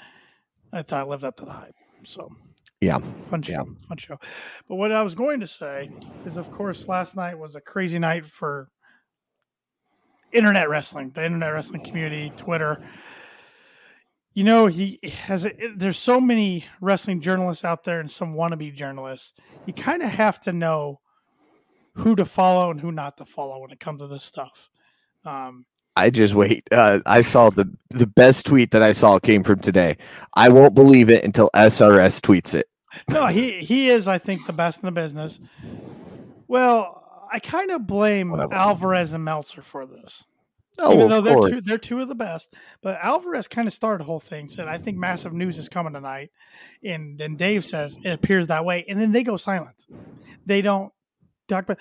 I thought it lived up to the hype. So yeah, fun show, Yeah. fun show. But what I was going to say is, of course, last night was a crazy night for internet wrestling, the internet wrestling community, Twitter. You know, he has. A, there's so many wrestling journalists out there, and some wannabe journalists. You kind of have to know who to follow and who not to follow when it comes to this stuff. Um, I just wait. Uh, I saw the the best tweet that I saw came from today. I won't believe it until SRS tweets it. no, he he is, I think, the best in the business. Well, I kind of blame Whatever. Alvarez and Meltzer for this. Oh, even though they're course. two, they're two of the best. But Alvarez kind of started the whole thing. Said, "I think massive news is coming tonight," and then Dave says it appears that way, and then they go silent. They don't talk about.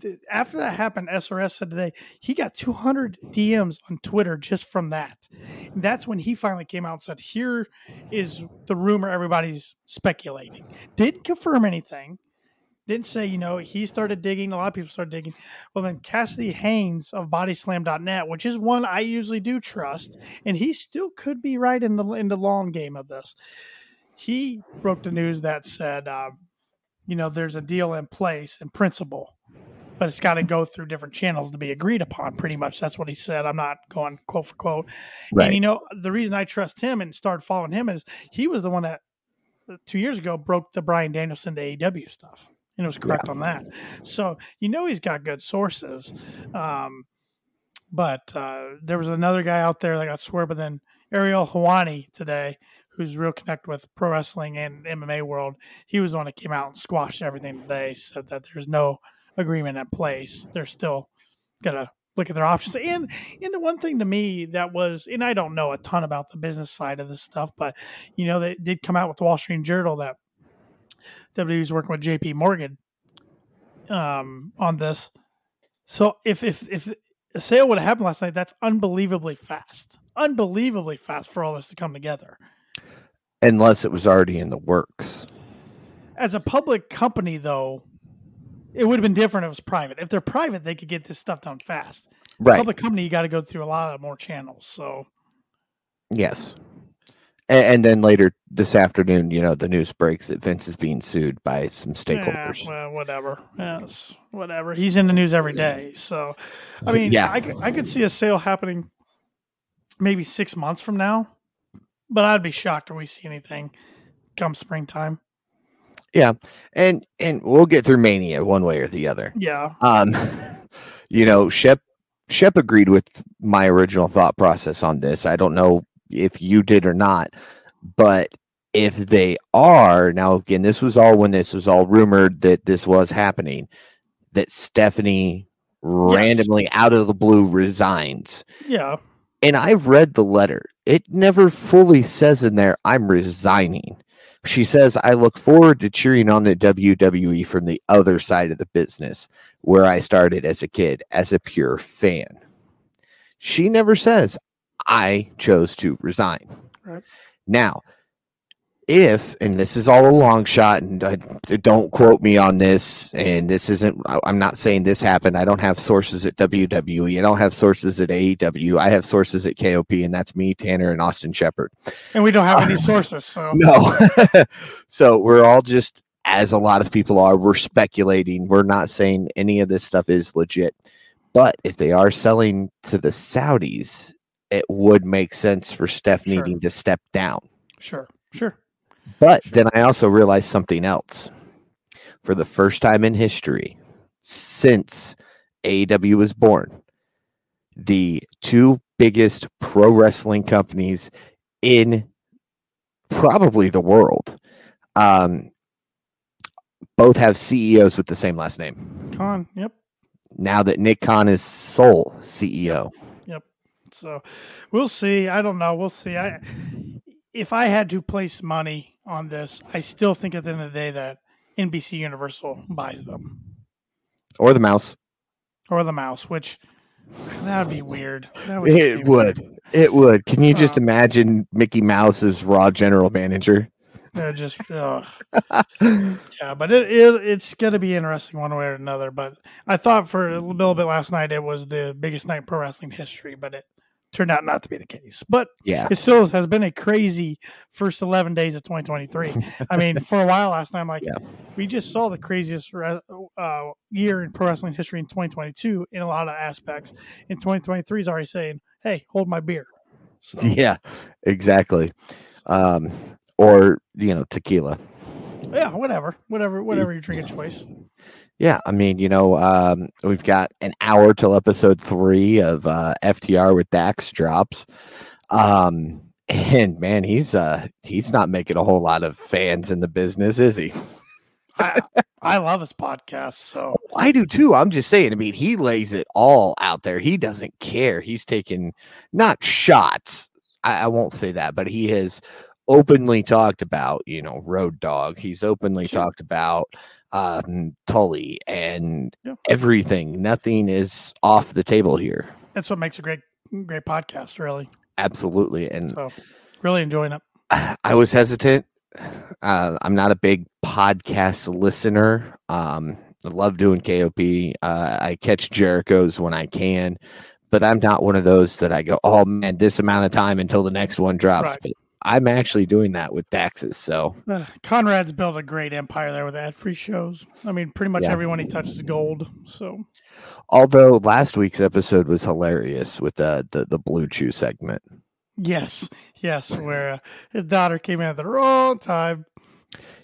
th- After that happened, SRS said today he got 200 DMs on Twitter just from that. And that's when he finally came out and said, "Here is the rumor everybody's speculating." Didn't confirm anything. Didn't say, you know, he started digging. A lot of people started digging. Well, then Cassidy Haynes of bodyslam.net, which is one I usually do trust, and he still could be right in the in the long game of this. He broke the news that said, um, you know, there's a deal in place in principle, but it's got to go through different channels to be agreed upon. Pretty much, that's what he said. I'm not going quote for quote. Right. And you know, the reason I trust him and started following him is he was the one that uh, two years ago broke the Bryan Danielson to AEW stuff and it was correct on that. So you know he's got good sources. Um, but uh, there was another guy out there that got swear, but then Ariel Helwani today, who's real connected with pro wrestling and MMA world, he was the one that came out and squashed everything today. Said that there's no agreement in place. They're still gonna look at their options. And and the one thing to me that was, and I don't know a ton about the business side of this stuff, but you know they did come out with the Wall Street Journal that WWE's working with JP Morgan um, on this. So if if if a sale would have happened last night, that's unbelievably fast, unbelievably fast for all this to come together. Unless it was already in the works. As a public company, though, it would have been different if it was private. If they're private, they could get this stuff done fast. Right. Public company, you got to go through a lot of more channels. So Yes. And, and then later this afternoon, you know, the news breaks that Vince is being sued by some stakeholders. Yeah, well, whatever. Yes, whatever. He's in the news every day. So, I mean, Yeah. I, could- I could see a sale happening maybe six months from now, but I'd be shocked if we see anything come springtime. Yeah, and and we'll get through Mania one way or the other. Yeah. Um, you know, Shep Shep agreed with my original thought process on this. I don't know if you did or not, but if they are now, again, this was all when this was all rumored that this was happening, that Stephanie randomly out of the blue resigns. Yeah. And I've read the letter. It never fully says in there, I'm resigning. She says, I look forward to cheering on the WWE from the other side of the business where I started as a kid, as a pure fan. She never says, I chose to resign. Right. Now, if, and this is all a long shot, and uh, don't quote me on this, and this isn't, I- I'm not saying this happened. I don't have sources at WWE. I don't have sources at AEW. I have sources at KOP, and that's me, Tanner, and Austin Shepard. And we don't have any sources. So, No. so we're all just, as a lot of people are, we're speculating. We're not saying any of this stuff is legit. But if they are selling to the Saudis, it would make sense for Steph Sure. needing to step down. sure. Sure. But Sure. then I also realized something else. For the first time in history, since AEW was born, the two biggest pro wrestling companies in probably the world um, both have CEOs with the same last name. Khan. Yep. Now that Nick Khan is sole CEO. So we'll see. I don't know. We'll see. I if I had to place money on this, I still think at the end of the day that NBC Universal buys them Or the mouse. or the mouse, which that would be weird. That would It be weird. would. It would. Can you just Uh, imagine Mickey Mouse as Raw general manager? They're just ugh. yeah, but it, it it's gonna be interesting one way or another. But I thought for a little bit last night it was the biggest night in pro wrestling history, but it turned out not to be the case. But yeah. it still has been a crazy first 11 days of 2023. I mean, for a while last night, I'm like, Yeah. we just saw the craziest uh, year in pro wrestling history in 2022 in a lot of aspects. In 2023 is already saying, hey, hold my beer. So, Yeah, exactly. Um, or you know, tequila. Yeah, whatever, whatever, whatever your drinking choice. Yeah, I mean, you know, um, we've got an hour till episode three of uh, FTR with Dax drops. Um, and man, he's uh he's not making a whole lot of fans in the business, is he? I, I love his podcast. So, I do too. I'm just saying. I mean, he lays it all out there. He doesn't care. He's taking not shots. I, I won't say that, but he has openly talked about, you know, Road Dog. He's openly Sure. talked about um, Tully and Yeah. everything. Nothing is off the table here. that's what makes a great, great podcast, really. Absolutely. And So, really enjoying it. I was hesitant. Uh, I'm not a big podcast listener. Um, I love doing KOP. Uh, I catch Jericho's when I can, but I'm not one of those that I go, oh man, this amount of time until the next one drops. Right. I'm actually doing that with Dax's. So Uh, Conrad's built a great empire there with ad free shows. I mean, pretty much Yeah. everyone he touches gold. So although last week's episode was hilarious with the the, the blue chew segment. yes, yes, where uh, his daughter came in at the wrong time.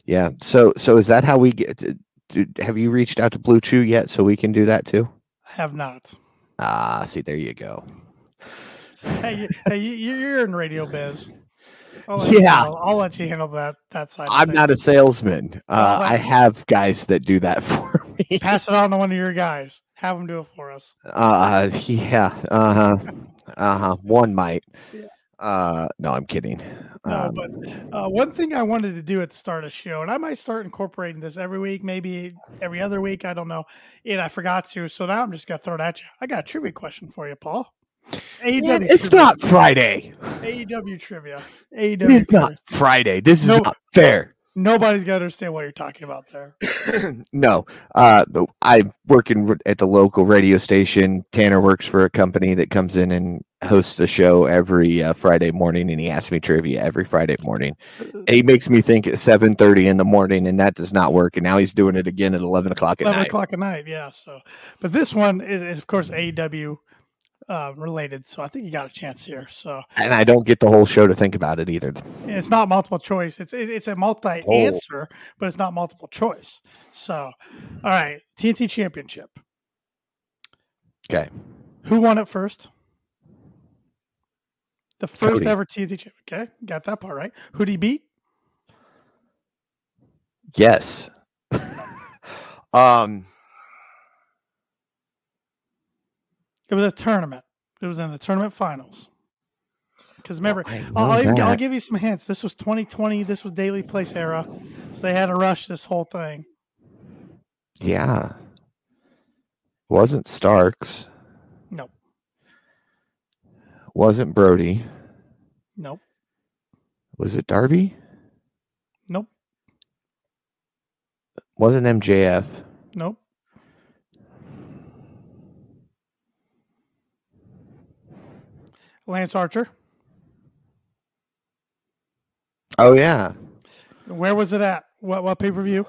Yeah. So so is that how we get? Do, have you reached out to Blue Chew yet? So we can do that too. I have not. Ah, see, there you go. Hey, hey, you're in radio biz. I'll Yeah. handle- I'll let you handle that that side. I'm not a salesman. Uh, I have guys that do that for me. Pass it on to one of your guys. Have them do it for us. Uh, yeah. Uh huh. Uh huh. One might. Uh, no, I'm kidding. No, Um, but uh, one thing I wanted to do at the start of the show, and I might start incorporating this every week, maybe every other week. I don't know. And I forgot to, so now I'm just gonna throw it at you. I got a trivia question for you, Paul. Man, it's trivia. not Friday. AEW trivia. AEW It's trivia. not Friday. This is No. not fair. Nobody's gonna understand what you're talking about there. no, uh, I work in at the local radio station. Tanner works for a company that comes in and hosts a show every uh, Friday morning, and he asks me trivia every Friday morning. And he makes me think at seven thirty in the morning, and that does not work. And now he's doing it again at eleven o'clock at Eleven night. o'clock at night. Yeah. So, but this one is, is of course AEW uh, related. So I think you got a chance here. So And I don't get the whole show to think about it either. It's not multiple choice. It's it, it's a multi answer, but it's not multiple choice. So, all right, TNT Championship. Okay. Who won it first? The first Cody. ever TNT champion. Okay, got that part right. Who did he beat? Yes. um. It was a tournament. It was in the tournament finals. Because remember, know I'll, I'll, I'll give you some hints. This was 2020. This was Daily Place era, so they had to rush this whole thing. Yeah. Wasn't Starks. Nope, Wasn't Brody. nope, Was it Darby? nope, Wasn't MJF. nope. Lance Archer. Oh yeah. Where was it at? What what pay per view?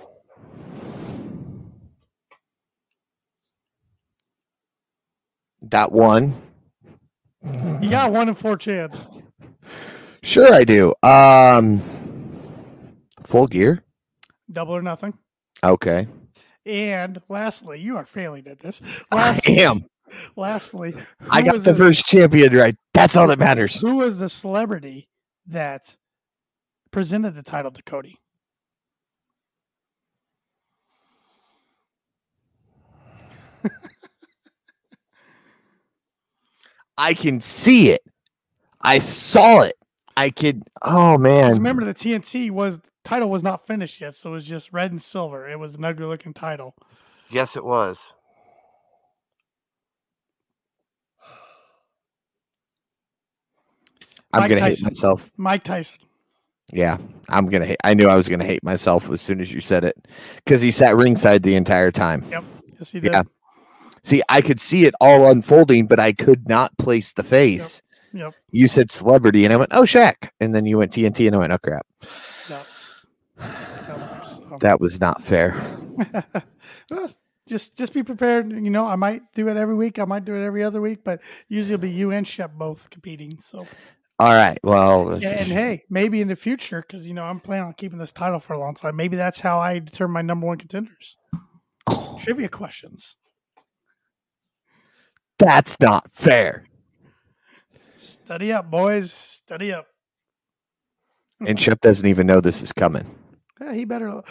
That one. You got one in four chance. Sure I do. Um Full gear? Double or nothing. Okay. And lastly, you are failing at this. I Lastly, am. Lastly, I got was the first champion right. That's all that matters. Who was the celebrity that presented the title to Cody? I can see it. I saw it. I could Oh man. remember, the TNT was title was not finished yet, so it was just red and silver. It was an ugly looking title. Yes it was. I'm Mike gonna Tyson. hate myself. Mike Tyson. Yeah, I'm gonna hate. I knew I was gonna hate myself as soon as you said it, because he sat ringside the entire time. Yes, he did. Yeah. See, I could see it all unfolding, but I could not place the face. Yep. You said celebrity, and I went, "Oh, Shaq," and then you went TNT, and I went, "Oh crap, Yep. Yep, so- that was not fair." Well, just just be prepared. You know, I might do it every week. I might do it every other week, but usually it'll be you and Shep both competing. So, All right, well, yeah, and hey, maybe in the future, because you know I'm planning on keeping this title for a long time. Maybe that's how I determine my number one contenders. Oh, Trivia questions. that's not fair. Study up, boys. Study up. And Chip doesn't even know this is coming. Yeah, he better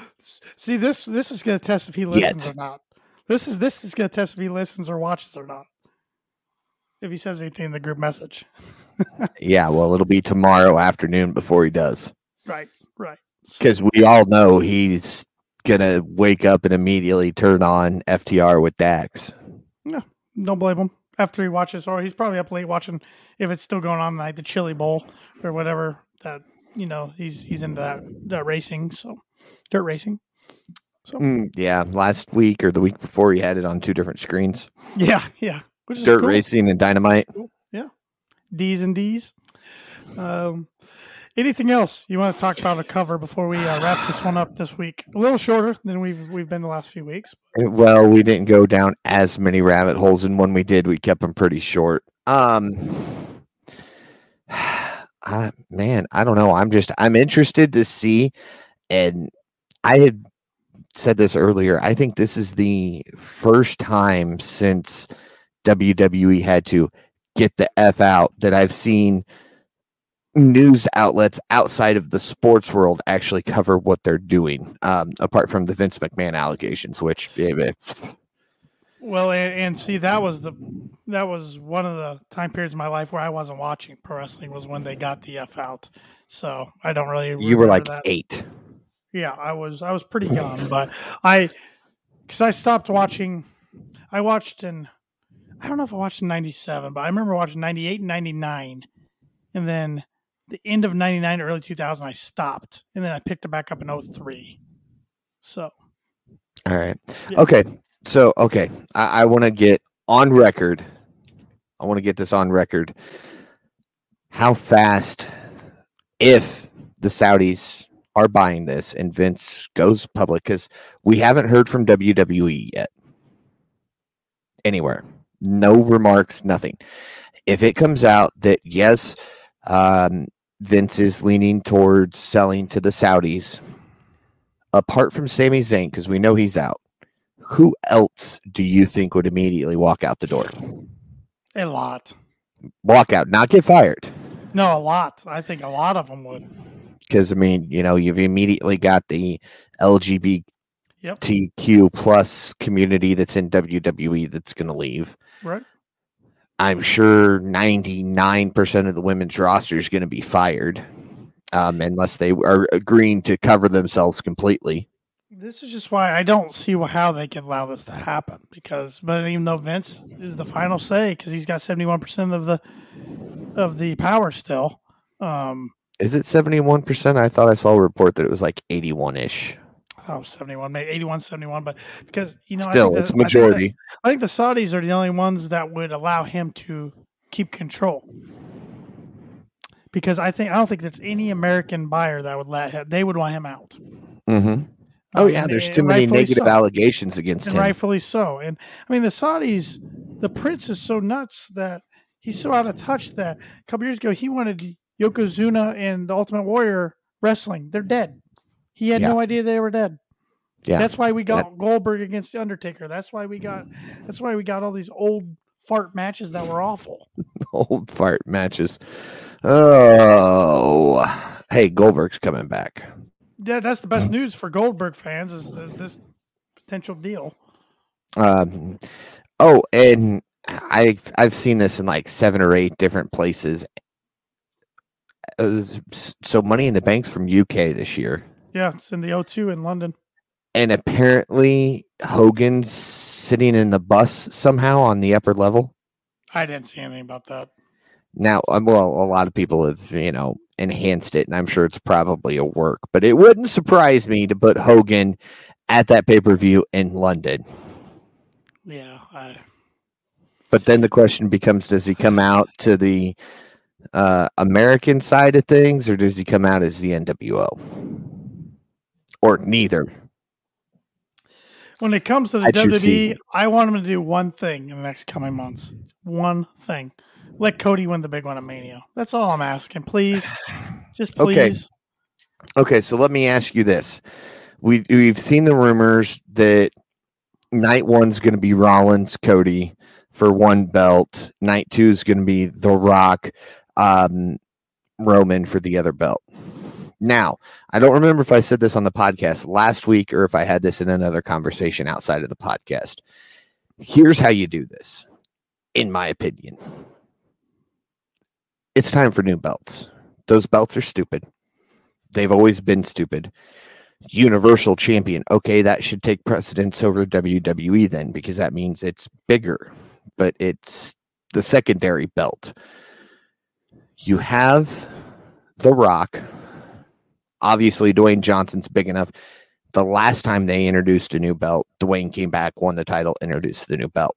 see this. This is going to test if he listens Yet. or not. This is this is going to test if he listens or watches or not. If he says anything in the group message, Yeah, well, it'll be tomorrow afternoon before he does, right, right. because we all know he's gonna wake up and immediately turn on FTR with Dax. Yeah. Don't blame him after he watches, or he's probably up late watching if it's still going on, like the Chili Bowl or whatever. That you know he's he's into that, that racing, so dirt racing. So Mm, yeah, last week or the week before, he had it on two different screens: yeah, yeah. Which dirt cool. racing and dynamite. Yeah, D's and D's. Um, anything else you want to talk about a cover before we uh, wrap this one up this week? A little shorter than we've we've been the last few weeks. Uh, Well, we didn't go down as many rabbit holes, and when we did, we kept them pretty short. Um, I, man, I don't know. I'm just I'm interested to see, and I had said this earlier. I think this is the first time since WWE had to get the f out that I've seen news outlets outside of the sports world actually cover what they're doing um, apart from the vince mcmahon allegations which Well, and, and see that was the that was one of the time periods in my life where I wasn't watching pro wrestling was when they got the F out. So I don't really. you were like that. eight Yeah, I was I was pretty young, but I because I stopped watching. I watched in I don't know if I watched in '97, but I remember watching '98 and '99, and then the end of '99, early 2000, I stopped, and then I picked it back up in 03. So. All right. Yeah. okay. So okay. I, I want to get on record. I want to get this on record. How fast if the saudis are buying this and vince goes public because we haven't heard from wwe yet. Anywhere no remarks nothing if it comes out that yes um, vince is leaning towards selling to the saudis apart from Sami Zayn, because we know he's out, who else do you think would immediately walk out the door? a lot. Walk out, not get fired. No, a lot. I think a lot of them would. Because I mean, you know, you've immediately got the LGBTQ Yep. plus community that's in WWE that's going to leave. Right. I'm sure 99% of the women's roster is going to be fired, um, unless they are agreeing to cover themselves completely. This is just why I don't see how they can allow this to happen. Because, but even though Vince is the final say, because he's got seventy one percent of the of the power still. Um, Is it 71%? I thought I saw a report that it was like 81 ish. I thought it was seventy one, maybe 81, 71, but because you know, I Still, it's that- I think that- majority. I think the Saudis are the only ones that would allow him to keep control. Because I think I don't think there's any American buyer that would let him. They would want him out. hmm Oh yeah, and- there's too many negative so. allegations against and him. rightfully so. And I mean, the Saudis, the prince is so nuts that he's so out of touch that a couple years ago he wanted Yokozuna and the Ultimate Warrior wrestling. They're dead. He had Yeah. no idea they were dead. Yeah, That's why we got Goldberg against the Undertaker. That's why we got. That's why we got all these old fart matches that were awful. old fart matches. Oh, hey, Goldberg's coming back. Yeah, that's the best news for Goldberg fans is the, this potential deal. Um, oh, and I've I've seen this in like seven or eight different places. Uh, so, Money in the Bank's from UK this year, Yeah, it's in the O2 in London. and apparently Hogan's sitting in the bus somehow on the upper level. I didn't see anything about that. Now, um, well, a lot of people have, you know, enhanced it, and I'm sure it's probably a work, but it wouldn't surprise me to put Hogan at that pay per view in London. Yeah, I, But then the question becomes does he come out to the uh, American side of things, or does he come out as the NWO? Or neither? When it comes to the At. I want them to do one thing in the next coming months. One thing. Let Cody win the big one at Mania. That's all I'm asking. Please. Just Okay. please. Okay, so let me ask you this: we we've seen the rumors that night one's going to be Rollins, Cody for one belt. Night two is going to be The Rock, um, Roman for the other belt. Now, I don't remember if I said this on the podcast last week or if I had this in another conversation outside of the podcast. Here's how you do this, in my opinion. It's time for new belts. Those belts are stupid. They've always been stupid. Universal champion. Okay, that should take precedence over WWE then because that means it's bigger, but it's the secondary belt. You have The Rock. Obviously, Dwayne Johnson's big enough. the last time they introduced a new belt, Dwayne came back, won the title, introduced the new belt.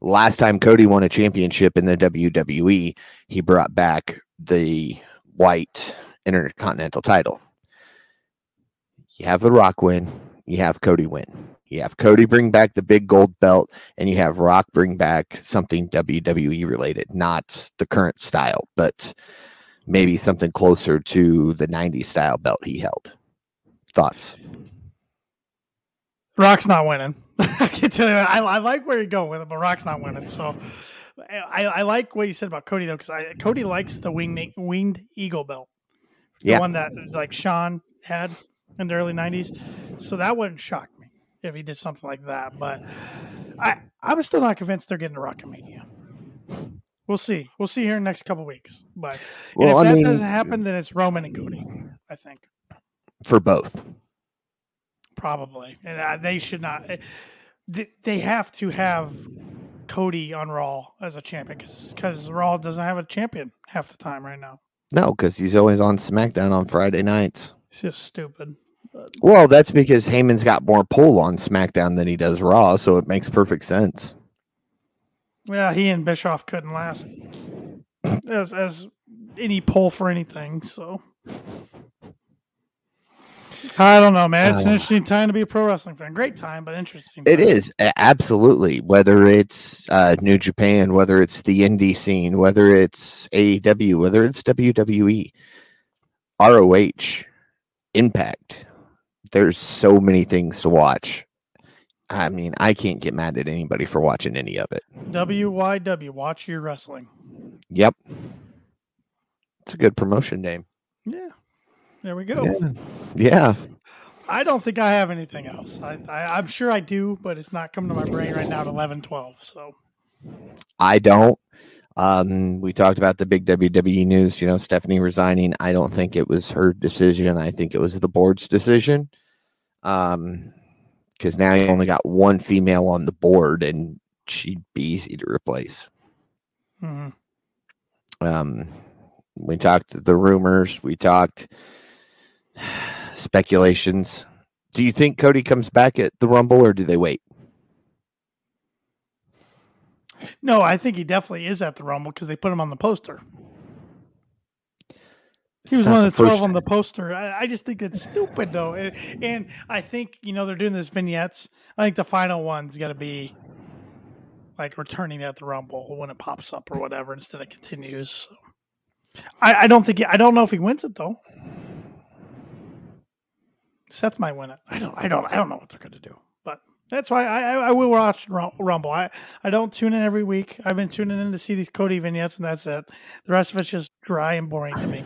Last time Cody won a championship in the WWE, he brought back the white intercontinental title. You have The Rock win, you have Cody win. You have Cody bring back the big gold belt, and you have Rock bring back something WWE related, not the current style, but maybe something closer to the 90s style belt he held. Thoughts? Rock's not winning. I can tell you, I, I like where you're going with it, but Rock's not winning. So I, I like what you said about Cody though, because Cody likes the winged winged eagle belt, the Yeah. one that like Sean had in the early '90s. So that wouldn't shock me if he did something like that. But I I'm still not convinced they're getting to Rockmania. We'll see. We'll see here in the next couple weeks. But Well, if I that mean, doesn't happen, then it's Roman and Cody. I think. for both. Probably, and uh, they should not. eh, They have to have Cody on Raw as a champion because Raw doesn't have a champion half the time right now. No, because he's always on SmackDown on Friday nights. It's just stupid. Well, that's because Heyman's got more pull on SmackDown than he does Raw, so it makes perfect sense. Yeah, he and Bischoff couldn't last as as any pull for anything. So I don't know, man. It's an Uh, interesting time to be a pro wrestling fan. Great time, but interesting. It time. is absolutely whether it's uh, New Japan, whether it's the indie scene, whether it's AEW, whether it's WWE, ROH, Impact. There's so many things to watch. I mean, I can't get mad at anybody for watching any of it. WYW. Watch your wrestling. Yep, it's a good promotion name. Yeah, there we go. Yeah, yeah. I don't think I have anything else. I, I I'm sure I do, but it's not coming to my brain right now at 11, 12. So I don't. Um, we talked about the big WWE news, you know, Stephanie resigning. I don't think it was her decision. I think it was the board's decision. Um, because now you only got one female on the board and she'd be easy to replace. mhm. Um, we talked the rumors, we talked speculations. Do you think Cody comes back at the Rumble or do they wait? no, I think he definitely is at the Rumble because they put him on the poster. He was one of the twelve first- on the poster. I, I just think it's stupid though, and, and I think you know they're doing this vignettes. I think the final one's going to be like returning at the Rumble when it pops up or whatever instead of continues. So. I, I don't think he, I don't know if he wins it though. Seth might win it. I don't. I don't. I don't know what they're going to do. But that's why I, I, I will watch Rumble. I, I don't tune in every week. I've been tuning in to see these Cody vignettes, and that's it. The rest of it's just dry and boring to me.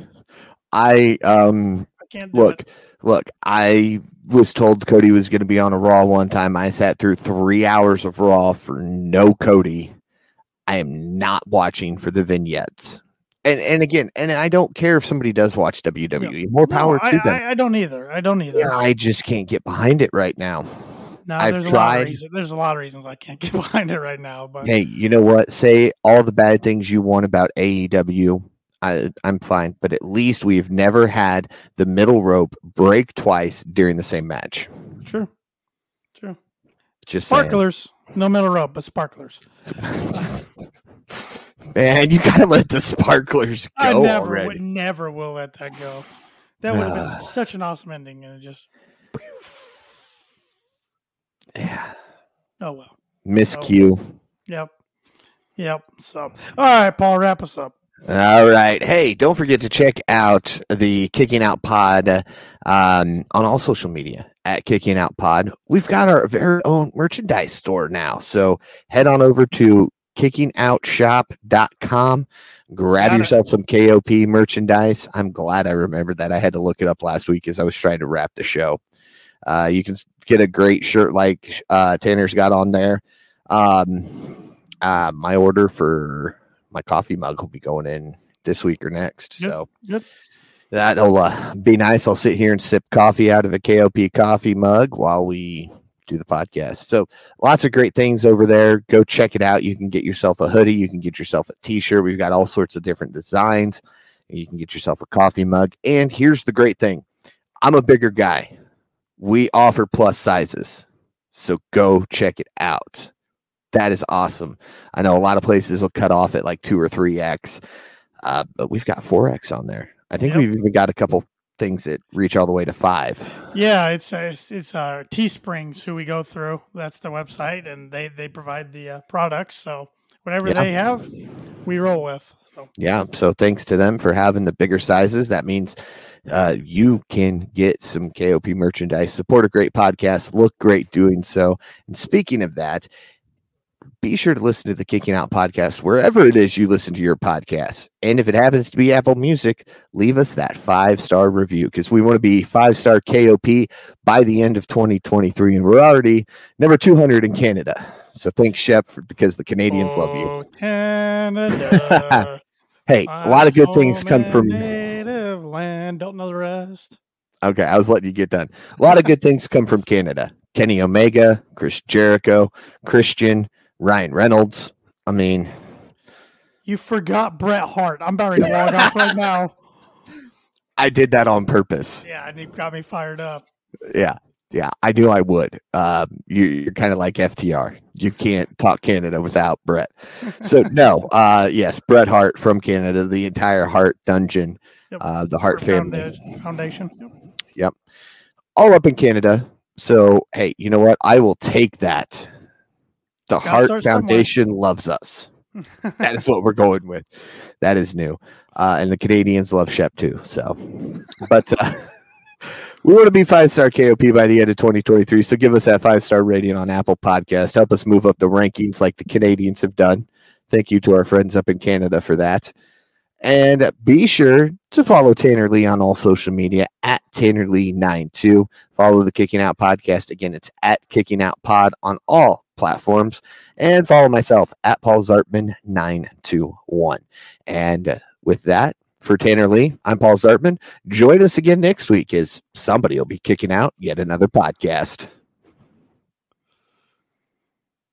I um I can't do look it. look i was told cody was going to be on a raw one time i sat through three hours of raw for no cody i am not watching for the vignettes and and again and i don't care if somebody does watch wwe more No, power I, to them I, I don't either. I don't either. yeah, i just can't get behind it right now no, I've there's a lot of reasons. There's a lot of reasons I can't get behind it right now. But hey you know what say all the bad things you want about aew I, I'm fine, but at least we've never had the middle rope break twice during the same match. true, true. Just saying. Sparklers, no middle rope, but sparklers. Man, you gotta let the sparklers go I never, already. would, never will let that go. That would have Ah. been such an awesome ending, and it just. Yeah. Oh well. Miscue. Yep. Yep. So, all right, Paul, wrap us up. All right. Hey, don't forget to check out the Kicking Out Pod um, on all social media at Kicking Out Pod. We've got our very own merchandise store now. So head on over to kickingOutshop.com. Grab Got it. yourself some KOP merchandise. I'm glad I remembered that. I had to look it up last week as I was trying to wrap the show. Uh, you can get a great shirt like uh, Tanner's got on there. Um, uh, my order for my coffee mug will be going in this week or next. Yep, So yep. that'll uh, be nice. I'll sit here and sip coffee out of a KOP coffee mug while we do the podcast. So lots of great things over there. Go check it out. You can get yourself a hoodie. You can get yourself a t-shirt. We've got all sorts of different designs. You can get yourself a coffee mug. And here's the great thing. I'm a bigger guy. we offer plus sizes. So go check it out. That is awesome. I know a lot of places will cut off at like two or three X, uh, but we've got four X on there. I think Yep. we've even got a couple things that reach all the way to five. Yeah, it's uh, it's, it's uh, Teesprings who we go through. That's the website, and they they provide the uh, products. So whatever Yeah. they have, we roll with. So Yeah. So thanks to them for having the bigger sizes. That means uh, you can get some KOP merchandise, support a great podcast, look great doing so. And speaking of that, be sure to listen to the Kicking Out podcast wherever it is you listen to your podcasts. And if it happens to be Apple Music, leave us that five star review because we want to be five star KOP by the end of 2023. And we're already number 200 in Canada. So thanks, Shep, for, because the Canadians love you. Oh, Canada. Hey, a lot of good things come from. native land. Don't know the rest. Okay, I was letting you get done. A lot of good things come from Canada. Kenny Omega, Chris Jericho, Christian, Ryan Reynolds. I mean, You forgot Bret Hart. I'm about to log off right now. I did that on purpose. Yeah, and you got me fired up. Yeah, yeah, I knew I would. Um, you, you're kind of like FTR. You can't talk Canada without Bret. So no, uh, yes, Bret Hart from Canada, the entire Hart Dungeon, Yep. uh, the Hart family. Founda- Foundation. Yep. all up in Canada. So, hey, you know what? I will take that. The Gotta Heart start somewhere. Foundation loves us. that is what we're going with. That is new. Uh, and the Canadians love Shep too. So, but uh, we want to be five star KOP by the end of 2023. So, give us that five star rating on Apple Podcast. Help us move up the rankings like the Canadians have done. Thank you to our friends up in Canada for that. And be sure to follow Tanner Lee on all social media at Tanner Lee92. Follow the Kicking Out podcast. Again, it's at Kicking Out Pod on all platforms. And follow myself at Paul Zartman921. And with that, for Tanner Lee, I'm Paul Zartman. Join us again next week as somebody will be kicking out yet another podcast.